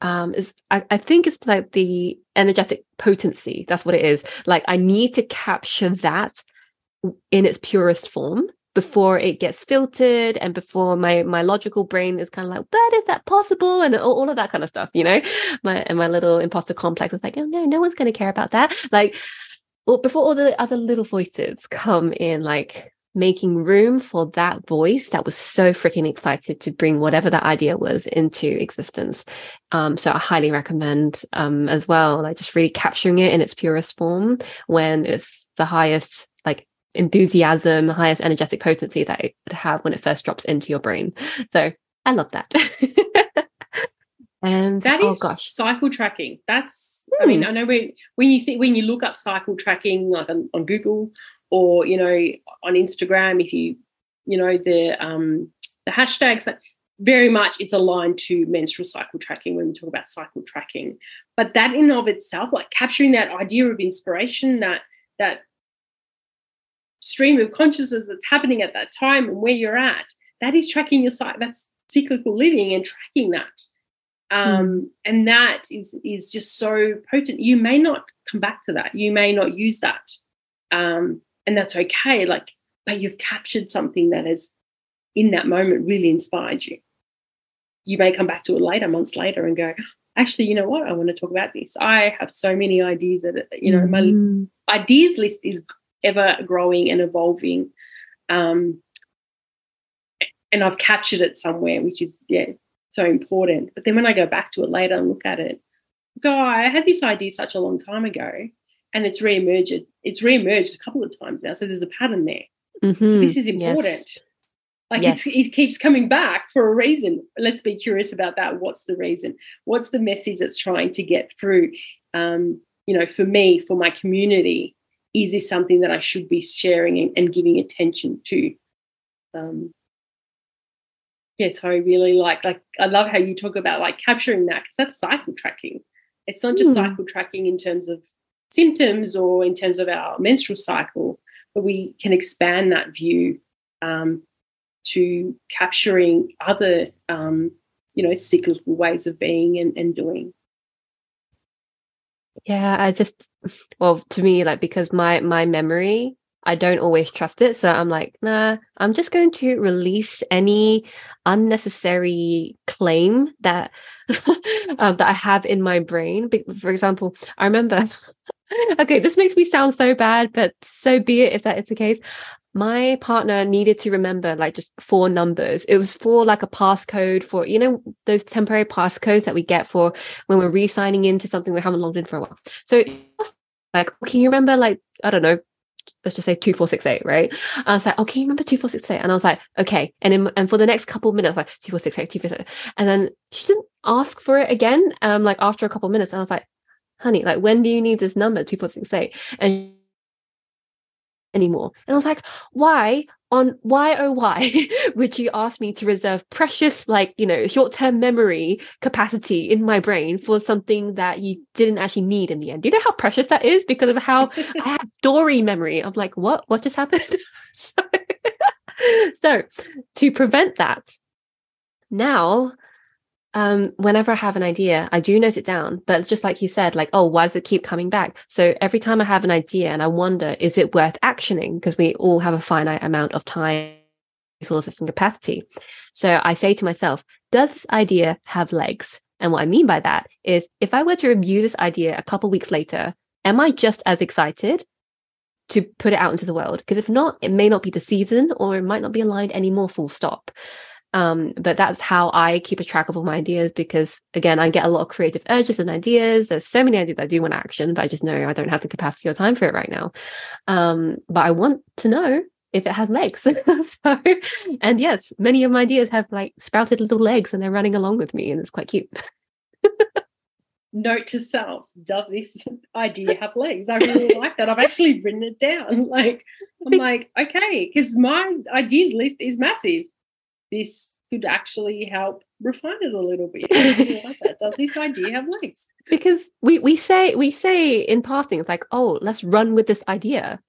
Um is I, I think it's like the energetic potency. That's what it is. Like i need to capture that in its purest form before it gets filtered and before my my logical brain is kind of like but is that possible? and all, all of that kind of stuff you know? My and my little imposter complex is like oh no no one's going to care about that. Like well, before all the other little voices come in like making room for that voice that was so freaking excited to bring whatever that idea was into existence. Um, so i highly recommend um, as well like just really capturing it in its purest form when it's the highest enthusiasm, highest energetic potency that it would have when it first drops into your brain. So I love that. and that oh is oh gosh. cycle tracking. That's I mean, hmm. I know when when you think when you look up cycle tracking like on, on Google or you know on Instagram, if you you know the um the hashtags very much it's aligned to menstrual cycle tracking when we talk about cycle tracking. But that in of itself, like capturing that idea of inspiration, that that stream of consciousness that's happening at that time and where you're at, that is tracking your site. That's cyclical living and tracking that. Um, mm. And that is is just so potent. You may not come back to that. You may not use that, um, and that's okay. Like, but you've captured something that has, in that moment, really inspired you. You may come back to it later, months later, and go, actually, you know what? I want to talk about this. I have so many ideas that you know mm. my ideas list is ever growing and evolving. Um, and I've captured it somewhere, which is yeah so important. But then when I go back to it later and look at it, go, I had this idea such a long time ago, and it's reemerged. It's reemerged a couple of times now, so there's a pattern there. Mm-hmm. So this is important. Yes. Like yes. it keeps coming back for a reason. Let's be curious about that. What's the reason? What's the message that's trying to get through? Um, you know, for me, for my community, is this something that I should be sharing and, and giving attention to? Um, yes, I really like like I love how you talk about like capturing that because that's cycle tracking. It's not just mm. cycle tracking in terms of symptoms or in terms of our menstrual cycle, but we can expand that view um, to capturing other um, you know cyclical ways of being and, and doing. Yeah, I just well, to me, like because my my memory I don't always trust it. So I'm like, nah, I'm just going to release any unnecessary claim that um, that I have in my brain. For example, I remember. okay, this makes me sound so bad, but so be it if that is the case. My partner needed to remember like just four numbers. It was for like a passcode for, you know, those temporary passcodes that we get for when we're re-signing into something we haven't logged in for a while. So like, can you remember like, I don't know, let's just say 2468, right? I was like, oh, can you remember 2468? And I was like, okay. And in, and for the next couple of minutes, like 2468, 2468. And then she didn't ask for it again. Um, like after a couple of minutes, and I was like, honey, like when do you need this number, 2468? And anymore. And I was like, why on why oh why would you ask me to reserve precious like you know short-term memory capacity in my brain for something that you didn't actually need in the end? Do you know how precious that is? Because of how i have Dory memory. I'm like what? What just happened? So, so to prevent that now um, whenever I have an idea, I do note it down. But it's just like you said, like, oh, why does it keep coming back? So every time I have an idea and I wonder, is it worth actioning? Because we all have a finite amount of time, resources, and capacity. So I say to myself, does this idea have legs? And what I mean by that is if I were to review this idea a couple weeks later, am I just as excited to put it out into the world? Because if not, it may not be the season or it might not be aligned anymore, full stop. Um, but that's how I keep a track of all my ideas because again, I get a lot of creative urges and ideas. There's so many ideas I do want action, but I just know I don't have the capacity or time for it right now. Um, but I want to know if it has legs. so, and yes, many of my ideas have like sprouted little legs and they're running along with me, and it's quite cute. Note to self: Does this idea have legs? I really like that. I've actually written it down. Like, I'm like, okay, because my ideas list is massive this could actually help refine it a little bit. Does this idea have legs? Because we we say we say in passing, it's like, oh, let's run with this idea.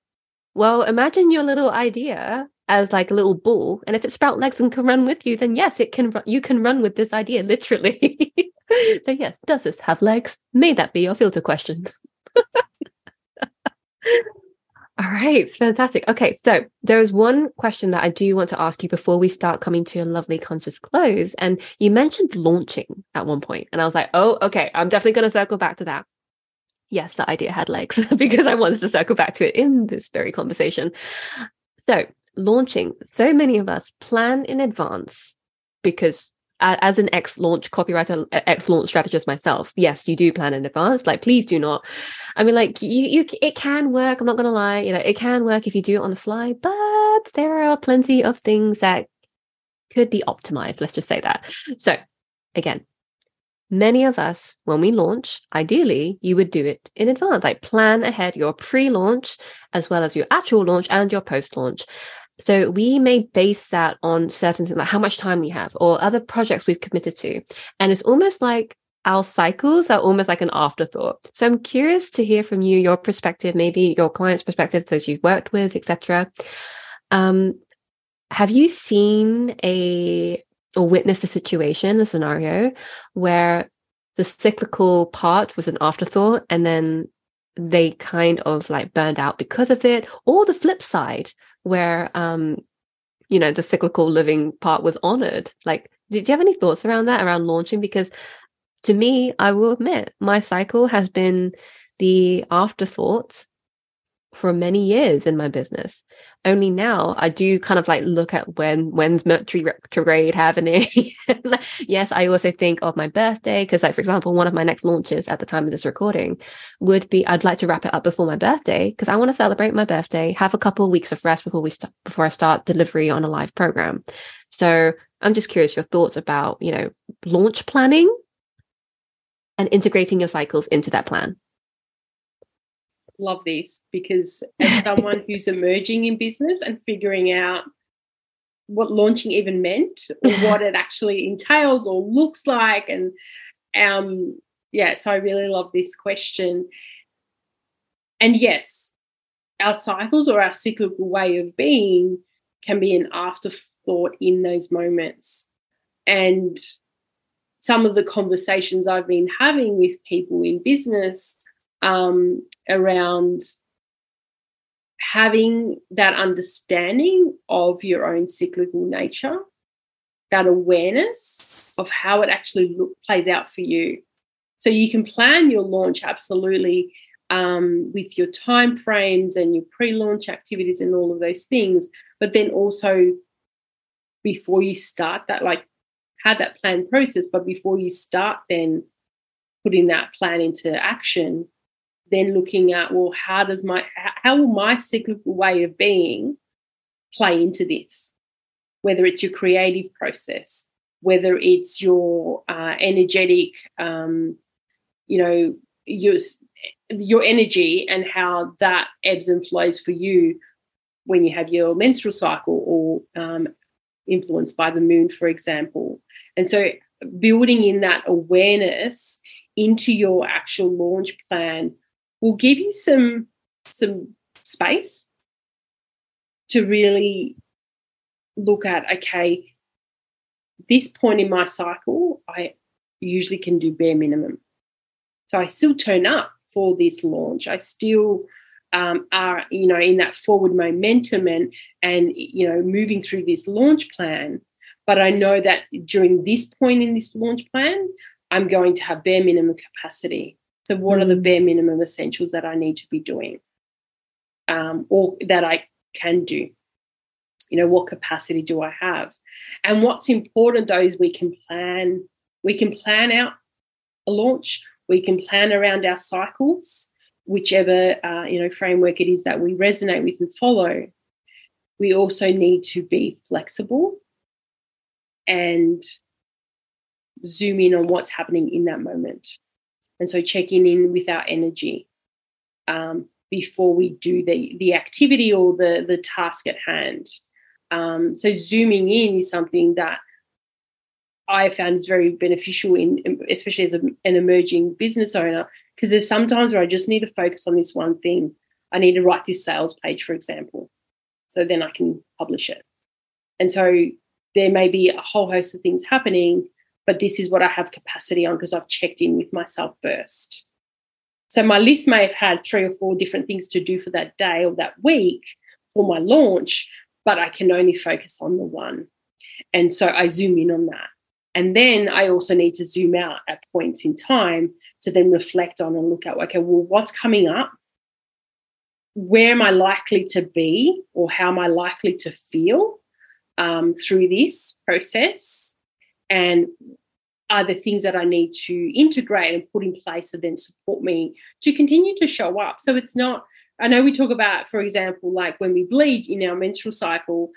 Well, imagine your little idea as like a little ball, and if it sprout legs and can run with you, then yes, it can. You can run with this idea literally. so yes, does this have legs? May that be your filter question. All right, fantastic. Okay, so there is one question that I do want to ask you before we start coming to a lovely conscious close. And you mentioned launching at one point, and I was like, oh, okay, I'm definitely going to circle back to that. Yes, the idea had legs because I wanted to circle back to it in this very conversation. So, launching, so many of us plan in advance because as an ex launch copywriter, ex launch strategist myself, yes, you do plan in advance. Like, please do not. I mean, like, you, you, it can work. I'm not going to lie. You know, it can work if you do it on the fly, but there are plenty of things that could be optimized. Let's just say that. So, again, many of us, when we launch, ideally, you would do it in advance, like plan ahead your pre launch as well as your actual launch and your post launch. So we may base that on certain things like how much time we have or other projects we've committed to. And it's almost like our cycles are almost like an afterthought. So I'm curious to hear from you, your perspective, maybe your client's perspective, those you've worked with, etc. Um, have you seen a or witnessed a situation, a scenario where the cyclical part was an afterthought and then they kind of like burned out because of it, or the flip side where um you know the cyclical living part was honored. Like did you have any thoughts around that around launching? Because to me i will admit my cycle has been the afterthought for many years in my business. Only now I do kind of like look at when when's Mercury retrograde happening. yes, I also think of my birthday because, like for example, one of my next launches at the time of this recording would be I'd like to wrap it up before my birthday because I want to celebrate my birthday, have a couple of weeks of rest before we start before I start delivery on a live program. So I'm just curious your thoughts about you know launch planning and integrating your cycles into that plan love this because as someone who's emerging in business and figuring out what launching even meant or what it actually entails or looks like and um yeah so i really love this question. And yes our cycles or our cyclical way of being can be an afterthought in those moments. And some of the conversations i've been having with people in business um, around having that understanding of your own cyclical nature, that awareness of how it actually look, plays out for you. So you can plan your launch absolutely um, with your time frames and your pre-launch activities and all of those things, but then also before you start that, like have that plan process, but before you start then putting that plan into action, then looking at well, how does my how will my cyclical way of being play into this? Whether it's your creative process, whether it's your uh, energetic, um, you know, your your energy and how that ebbs and flows for you when you have your menstrual cycle or um, influenced by the moon, for example. And so building in that awareness into your actual launch plan will give you some some space to really look at okay this point in my cycle i usually can do bare minimum. So i still turn up for this launch. I still um, are you know in that forward momentum and and you know moving through this launch plan. But i know that during this point in this launch plan i'm going to have bare minimum capacity so what are the mm. bare minimum essentials that i need to be doing um, or that i can do? You know what capacity do i have? And what's important though is we can plan we can plan out a launch. We can plan around our cycles whichever uh, you know framework it is that we resonate with and follow. We also need to be flexible and zoom in on what's happening in that moment and so checking in with our energy um, before we do the the activity or the the task at hand um, so zooming in is something that I found is very beneficial in, especially as a, an emerging business owner, because there's sometimes where I just need to focus on this one thing. I need to write this sales page, for example, so then I can publish it. And so there may be a whole host of things happening, but this is what I have capacity on because I've checked in with myself first. So my list may have had three or four different things to do for that day or that week for my launch, but I can only focus on the one. And so I zoom in on that. And then I also need to zoom out at points in time to then reflect on and look at, okay, well, what's coming up? Where am I likely to be, or how am I likely to feel um, through this process? And are the things that I need to integrate and put in place that then support me to continue to show up? So it's not, I know we talk about, for example, like when we bleed in our menstrual cycle,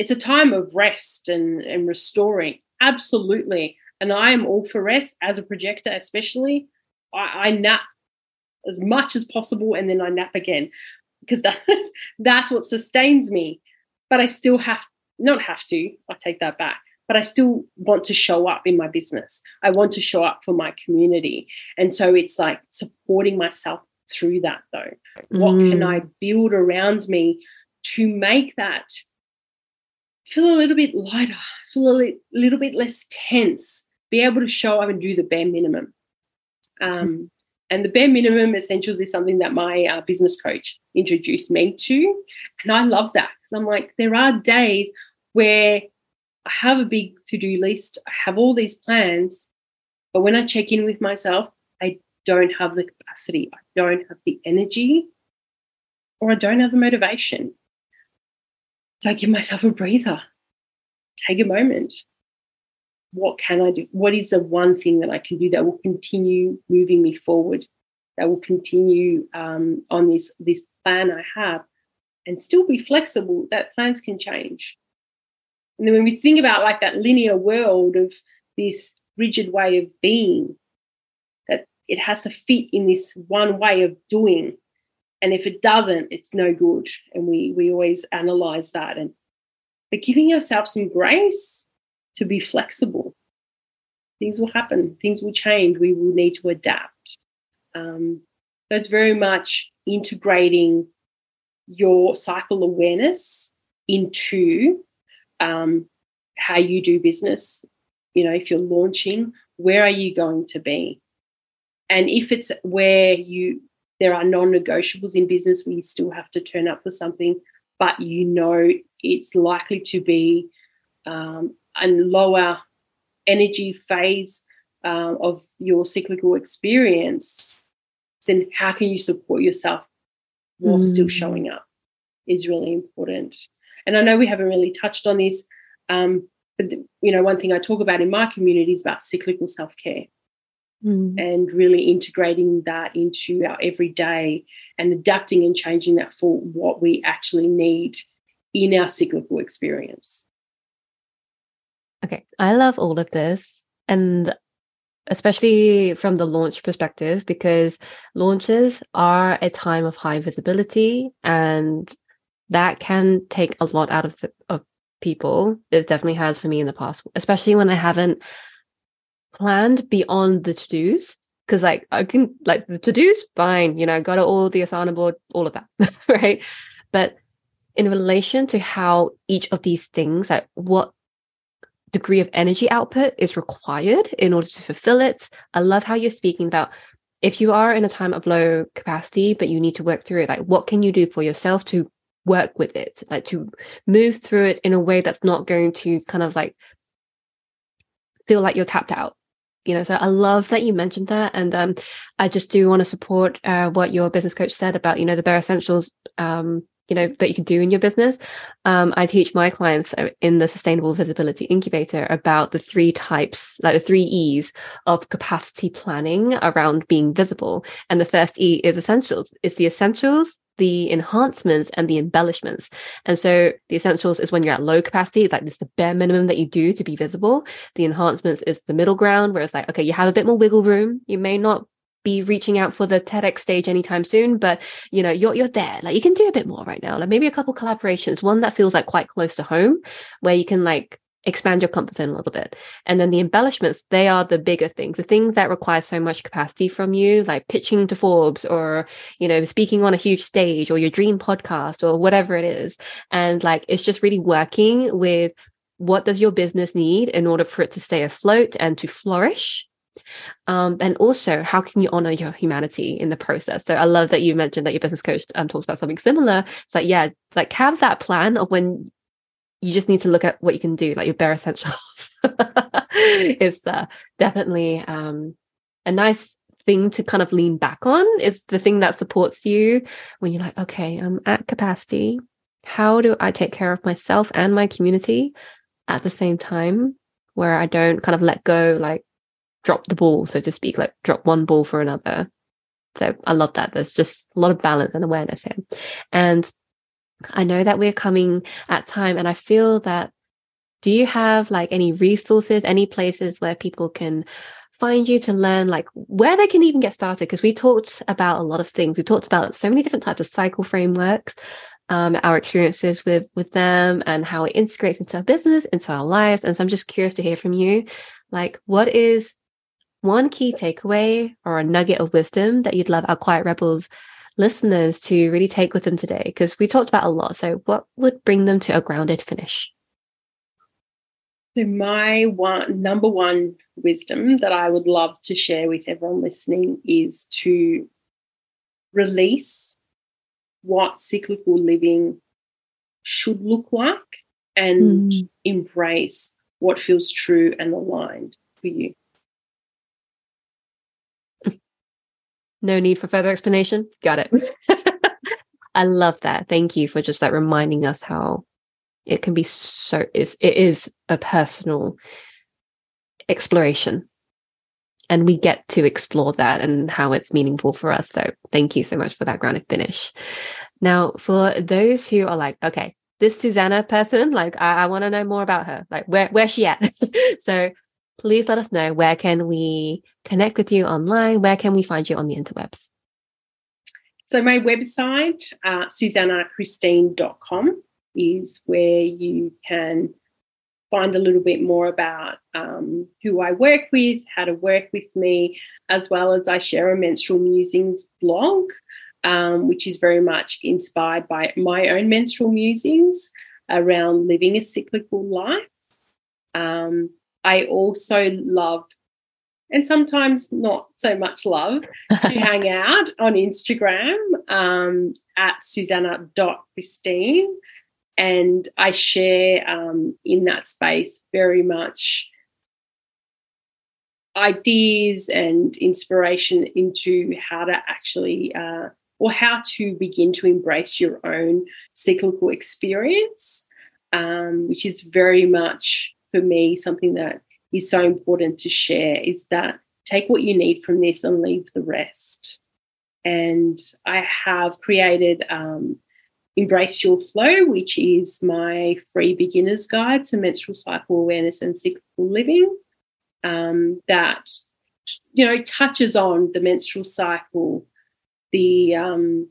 it's a time of rest and, and restoring Absolutely. And I am all for rest as a projector, especially. I, I nap as much as possible and then I nap again because that, that's what sustains me. But I still have, not have to, I take that back, but I still want to show up in my business. I want to show up for my community. And so it's like supporting myself through that though. Mm. What can mm. I build around me to make that feel a little bit lighter, feel a little bit less tense, be able to show up and do the bare minimum. Um, and the bare minimum essentials is something that my uh, business coach introduced me to. And I love that because I'm like, there are days where I have a big to do list, I have all these plans, but when I check in with myself, I don't have the capacity, I don't have the energy, or I don't have the motivation. So I give myself a breather, take a moment. What can I do? What is the one thing that I can do that will continue moving me forward, that will continue um, on this, this plan I have and still be flexible? That plans can change. And then when we think about like that linear world of this rigid way of being, that it has to fit in this one way of doing. And if it doesn't it's no good. And we we always analyze that. And but giving ourselves some grace to be flexible. Things will happen. Things will change. We will need to adapt. Um, so it's very much integrating your cycle awareness into um, how you do business you know if you're launching where are you going to be and if it's where you there are non-negotiables in business where you still have to turn up for something, but you know it's likely to be um, a lower energy phase um, of your cyclical experience, then how can you support yourself while mm. still showing up is really important. And I know we haven't really touched on this, um, but you know, one thing I talk about in my community is about cyclical self care. Mm. And really integrating that into our everyday and adapting and changing that for what we actually need in our cyclical experience. Okay, I love all of this. And especially from the launch perspective, because launches are a time of high visibility and that can take a lot out of, the, of people. It definitely has for me in the past, especially when I haven't planned beyond the to dos. Cause like I can like the to dos, fine, you know, got all the Asana board, all of that, right? But in relation to how each of these things, like what degree of energy output is required in order to fulfill it. I love how you're speaking about if you are in a time of low capacity, but you need to work through it, like what can you do for yourself to work with it, like to move through it in a way that's not going to kind of like feel like you're tapped out. You know, so I love that you mentioned that, and um, I just do want to support uh, what your business coach said about you know the bare essentials um, you know that you can do in your business um, i teach my clients uh, in the sustainable visibility incubator about the three types like the three e's of capacity planning around being visible and the first e is essentials it's the essentials the enhancements and the embellishments. And so the essentials is when you're at low capacity, like this the bare minimum that you do to be visible. The enhancements is the middle ground where it's like, okay, you have a bit more wiggle room. You may not be reaching out for the TEDx stage anytime soon, but you know, you're you're there. Like you can do a bit more right now. Like maybe a couple collaborations, one that feels like quite close to home, where you can like expand your comfort zone a little bit. And then the embellishments, they are the bigger things, the things that require so much capacity from you, like pitching to Forbes or, you know, speaking on a huge stage or your dream podcast or whatever it is. And like it's just really working with what does your business need in order for it to stay afloat and to flourish um, and also, how can you honor your humanity in the process? So I love that you mentioned that your business coach um, talks about something similar. It's like, yeah, like have that plan of when you just need to look at what you can do, like your bare essentials. it's uh, definitely um, a nice thing to kind of lean back on. Is the thing that supports you when you're like, okay, I'm at capacity. How do I take care of myself and my community at the same time? Where I don't kind of let go, like drop the ball, so to speak, like drop one ball for another. So I love that. There's just a lot of balance and awareness here. And I know that we're coming at time and I feel that do you have like any resources, any places where people can find you to learn like where they can even get started? Because we talked about a lot of things. We talked about so many different types of cycle frameworks, um, our experiences with with them and how it integrates into our business, into our lives. And so I'm just curious to hear from you. Like, what is one key takeaway or a nugget of wisdom that you'd love our Quiet Rebels listeners to really take with them today? Because we talked about a lot. So, what would bring them to a grounded finish? So, my one number one wisdom that I would love to share with everyone listening is to release what cyclical living should look like and mm. embrace what feels true and aligned for you. No need for further explanation. Got it. I love that. Thank you for just like reminding us how it can be so is it is a personal exploration. And we get to explore that and how it's meaningful for us. So thank you so much for that grounded finish. Now, for those who are like, okay, this Sussana person, like I, I want to know more about her. Like where where's she at? so please let us know where can we connect with you online? Where can we find you on the interwebs? So my website, uh, sussanachristine.com, is where you can find a little bit more about um, who I work with, how to work with me, as well as I share a menstrual musings blog, um, which is very much inspired by my own menstrual musings around living a cyclical life. Um, I also love and sometimes not so much love to hang out on Instagram um, at sussana.christine. And I share um, in that space very much ideas and inspiration into how to actually uh, or how to begin to embrace your own cyclical experience, um, which is very much for me something that is so important to share is that take what you need from this and leave the rest. And I have created um, Embrace Your Flow, which is my free beginner's guide to menstrual cycle awareness and cyclical living um, that you know touches on the menstrual cycle, the um,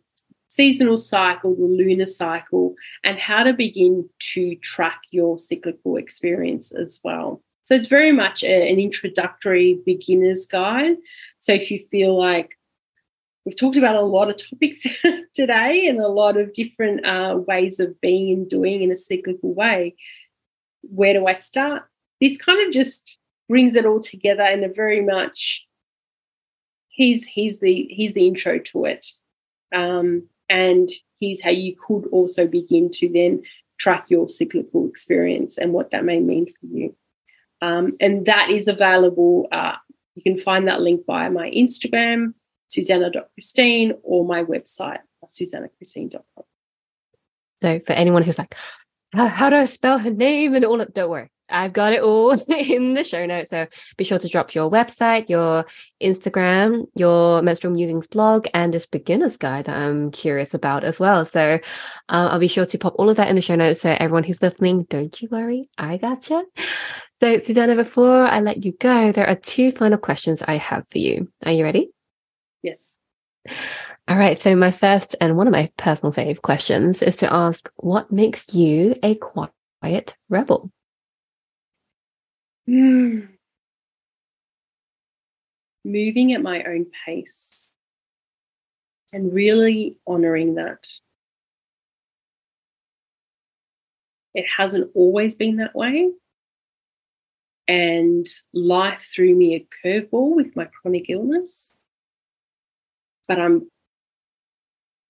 seasonal cycle, the lunar cycle, and how to begin to track your cyclical experience as well. So it's very much a, an introductory beginner's guide. So if you feel like we've talked about a lot of topics today and a lot of different uh, ways of being and doing in a cyclical way, where do I start? This kind of just brings it all together in a very much he's he's the he's the intro to it um, and here's how you could also begin to then track your cyclical experience and what that may mean for you. Um, and that is available uh, you can find that link via my instagram sussana.christine or my website sussanachristine.com so for anyone who's like how do i spell her name and all that? Don't worry I've got it all in the show notes. So be sure to drop your website, your Instagram, your menstrual musings blog, and this beginner's guide that I'm curious about as well. So uh, I'll be sure to pop all of that in the show notes. So everyone who's listening, don't you worry, I gotcha. So Sussana, before I let you go, there are two final questions I have for you. Are you ready? Yes. All right. So my first and one of my personal fave questions is to ask, what makes you a quiet rebel? Moving at my own pace and really honoring that. It hasn't always been that way. And life threw me a curveball with my chronic illness. But I'm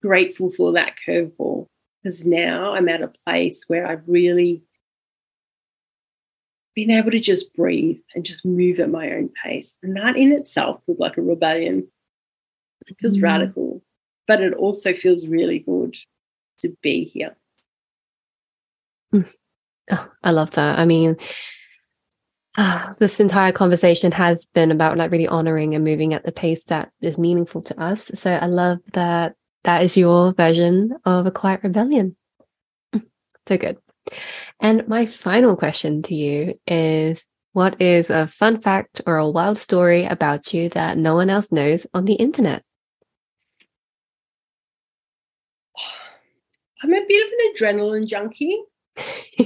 grateful for that curveball because now I'm at a place where I really being able to just breathe and just move at my own pace. And that in itself was like a rebellion. It feels mm. radical, but it also feels really good to be here. Mm. Oh, I love that. I mean, uh, this entire conversation has been about like really honoring and moving at the pace that is meaningful to us. So I love that that is your version of a quiet rebellion. So good. And my final question to you is what is a fun fact or a wild story about you that no one else knows on the internet? I'm a bit of an adrenaline junkie.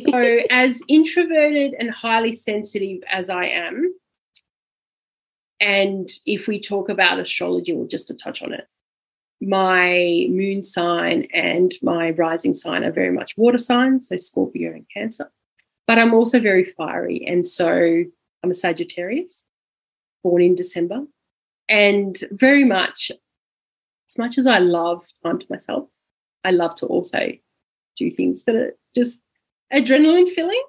so, as introverted and highly sensitive as I am, and if we talk about astrology, we'll just to touch on it my moon sign and my rising sign are very much water signs, so Scorpio and Cancer. But I'm also very fiery. And so I'm a Sagittarius, born in December. And very much, as much as I love time to myself, I love to also do things that are just adrenaline filling.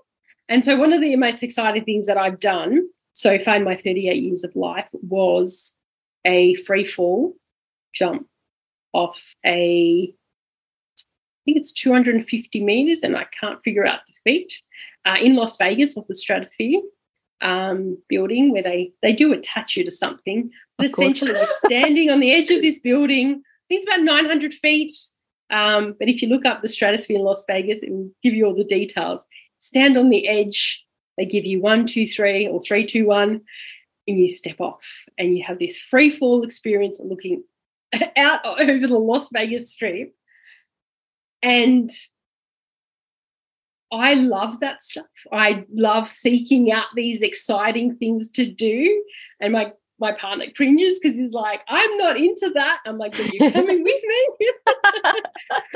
And so one of the most exciting things that I've done so far in my 38 years of life was a free fall jump off a, I think it's 250 meters, and I can't figure out the feet, uh, in Las Vegas off the Stratosphere um, building where they, they do attach you to something. But essentially, you're standing on the edge of this building. I think it's about 900 feet. Um, but if you look up the stratosphere in Las Vegas, it will give you all the details. Stand on the edge. They give you one, two, three, or three, two, one, and you step off, and you have this free fall experience looking out over the Las Vegas Strip. And I love that stuff. I love seeking out these exciting things to do. And my my partner cringes because he's like, I'm not into that. I'm like, are you coming with me?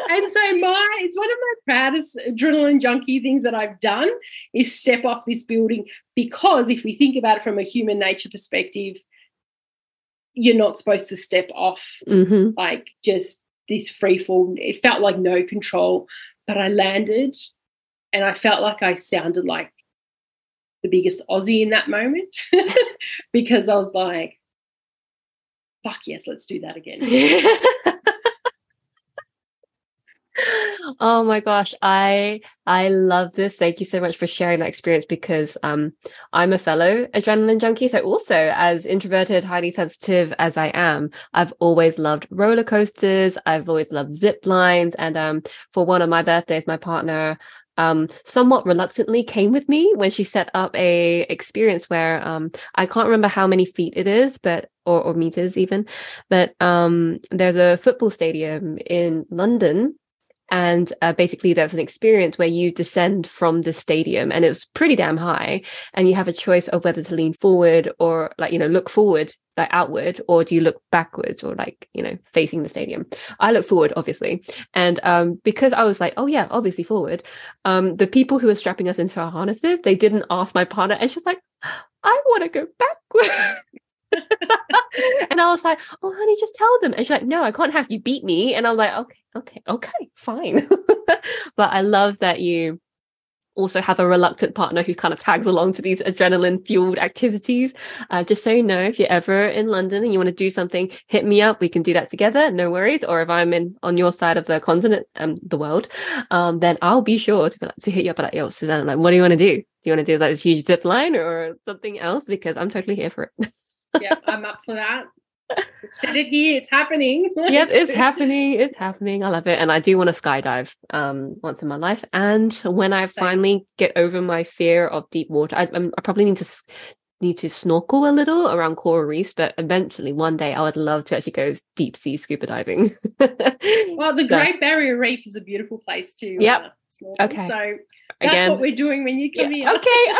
and so my it's one of my proudest adrenaline junkie things that I've done is step off this building because if we think about it from a human nature perspective, you're not supposed to step off Mm-hmm. like just this free fall. It felt like no control, but I landed and I felt like I sounded like the biggest Aussie in that moment because I was like, fuck yes, let's do that again. oh my gosh i i love this. Thank you so much for sharing that experience because um i'm a fellow adrenaline junkie so also as introverted highly sensitive as i am i've always loved roller coasters i've always loved zip lines and um for one of my birthdays my partner um somewhat reluctantly came with me when she set up a experience where um I can't remember how many feet it is but or, or meters even but um there's a football stadium in London and uh, basically there's an experience where you descend from the stadium and it's pretty damn high and you have a choice of whether to lean forward or like you know look forward like outward or do you look backwards or like you know facing the stadium. I look forward obviously. And um because i was like oh yeah obviously forward um the people who were strapping us into our harnesses they didn't ask my partner and she's like i want to go backward and I was like, "Oh, honey, just tell them." And she's like, "No, I can't have you beat me." And I'm like, "Okay, okay, okay, fine." but I love that you also have a reluctant partner who kind of tags along to these adrenaline fueled activities. Uh, just so you know, if you're ever in London and you want to do something, hit me up. We can do that together. No worries. Or if I'm in on your side of the continent, um, the world, um, then I'll be sure to, be like, to hit you up. Like, yo, Suzanne, like, what do you want to do? Do you want to do like this huge zip line or something else? Because I'm totally here for it. yeah, I'm up for that. Said it here, it's happening. yep, it's happening. It's happening. I love it. And I do want to skydive um once in my life. And when I finally get over my fear of deep water, I, I'm- I probably need to need to snorkel a little around coral reefs, but eventually one day I would love to actually go deep sea scuba diving. Well, the So, Great Barrier Reef is a beautiful place to Yep. uh, snorkel. Okay. So that's again, what we're doing when you yeah, come here. okay,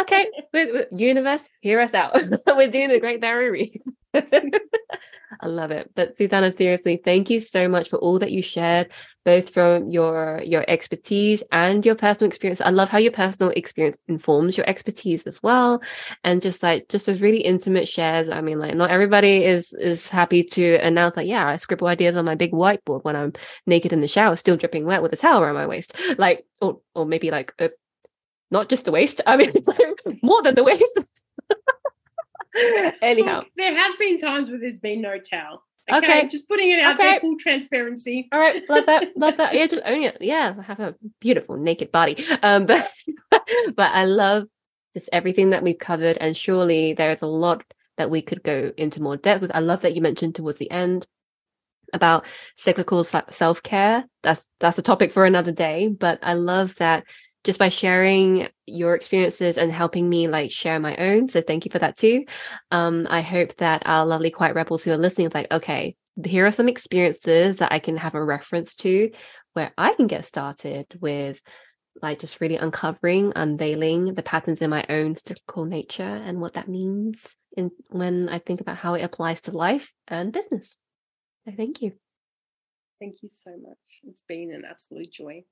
okay, okay. Universe, hear us out. We're doing the Great Barrier Reef. I love it. But Sussana, seriously, thank you so much for all that you shared, both from your your expertise and your personal experience. I love how your personal experience informs your expertise as well, and just like just those really intimate shares. I mean, like not everybody is is happy to announce like, yeah, I scribble ideas on my big whiteboard when I'm naked in the shower, still dripping wet with a towel around my waist, like or or maybe like a not just the waist. I mean, more than the waist. Anyhow, Look, there has been times where there's been no towel. Okay, Okay. just putting it out Okay. there, full transparency. all right, love that, love that. Yeah, just own it. Yeah, I have a beautiful naked body. Um, but but I love just everything that we've covered, and surely there's a lot that we could go into more depth with. I love that you mentioned towards the end about cyclical self care. That's that's a topic for another day. But I love that just by sharing your experiences and helping me like share my own. So thank you for that too. Um, I hope that our lovely quiet rebels who are listening is like, okay, here are some experiences that I can have a reference to where I can get started with like just really uncovering, unveiling the patterns in my own cyclical nature and what that means in when I think about how it applies to life and business. So thank you. Thank you so much. It's been an absolute joy.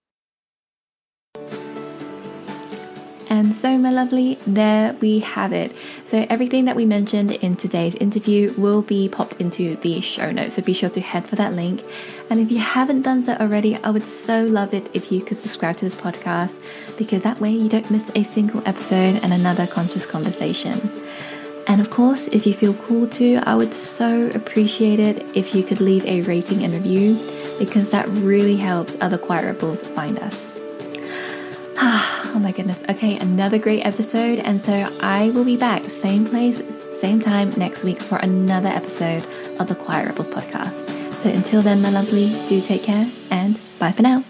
And so, my lovely, there we have it. So, everything that we mentioned in today's interview will be popped into the show notes. So, be sure to head for that link. And if you haven't done so already, I would so love it if you could subscribe to this podcast because that way you don't miss a single episode and another conscious conversation. And of course, if you feel cool to, I would so appreciate it if you could leave a rating and review because that really helps other quiet rebels find us. oh my goodness. Okay, another great episode. And so I will be back, same place, same time next week for another episode of the Quiet Rebels podcast. So until then, my lovely, do take care and bye for now.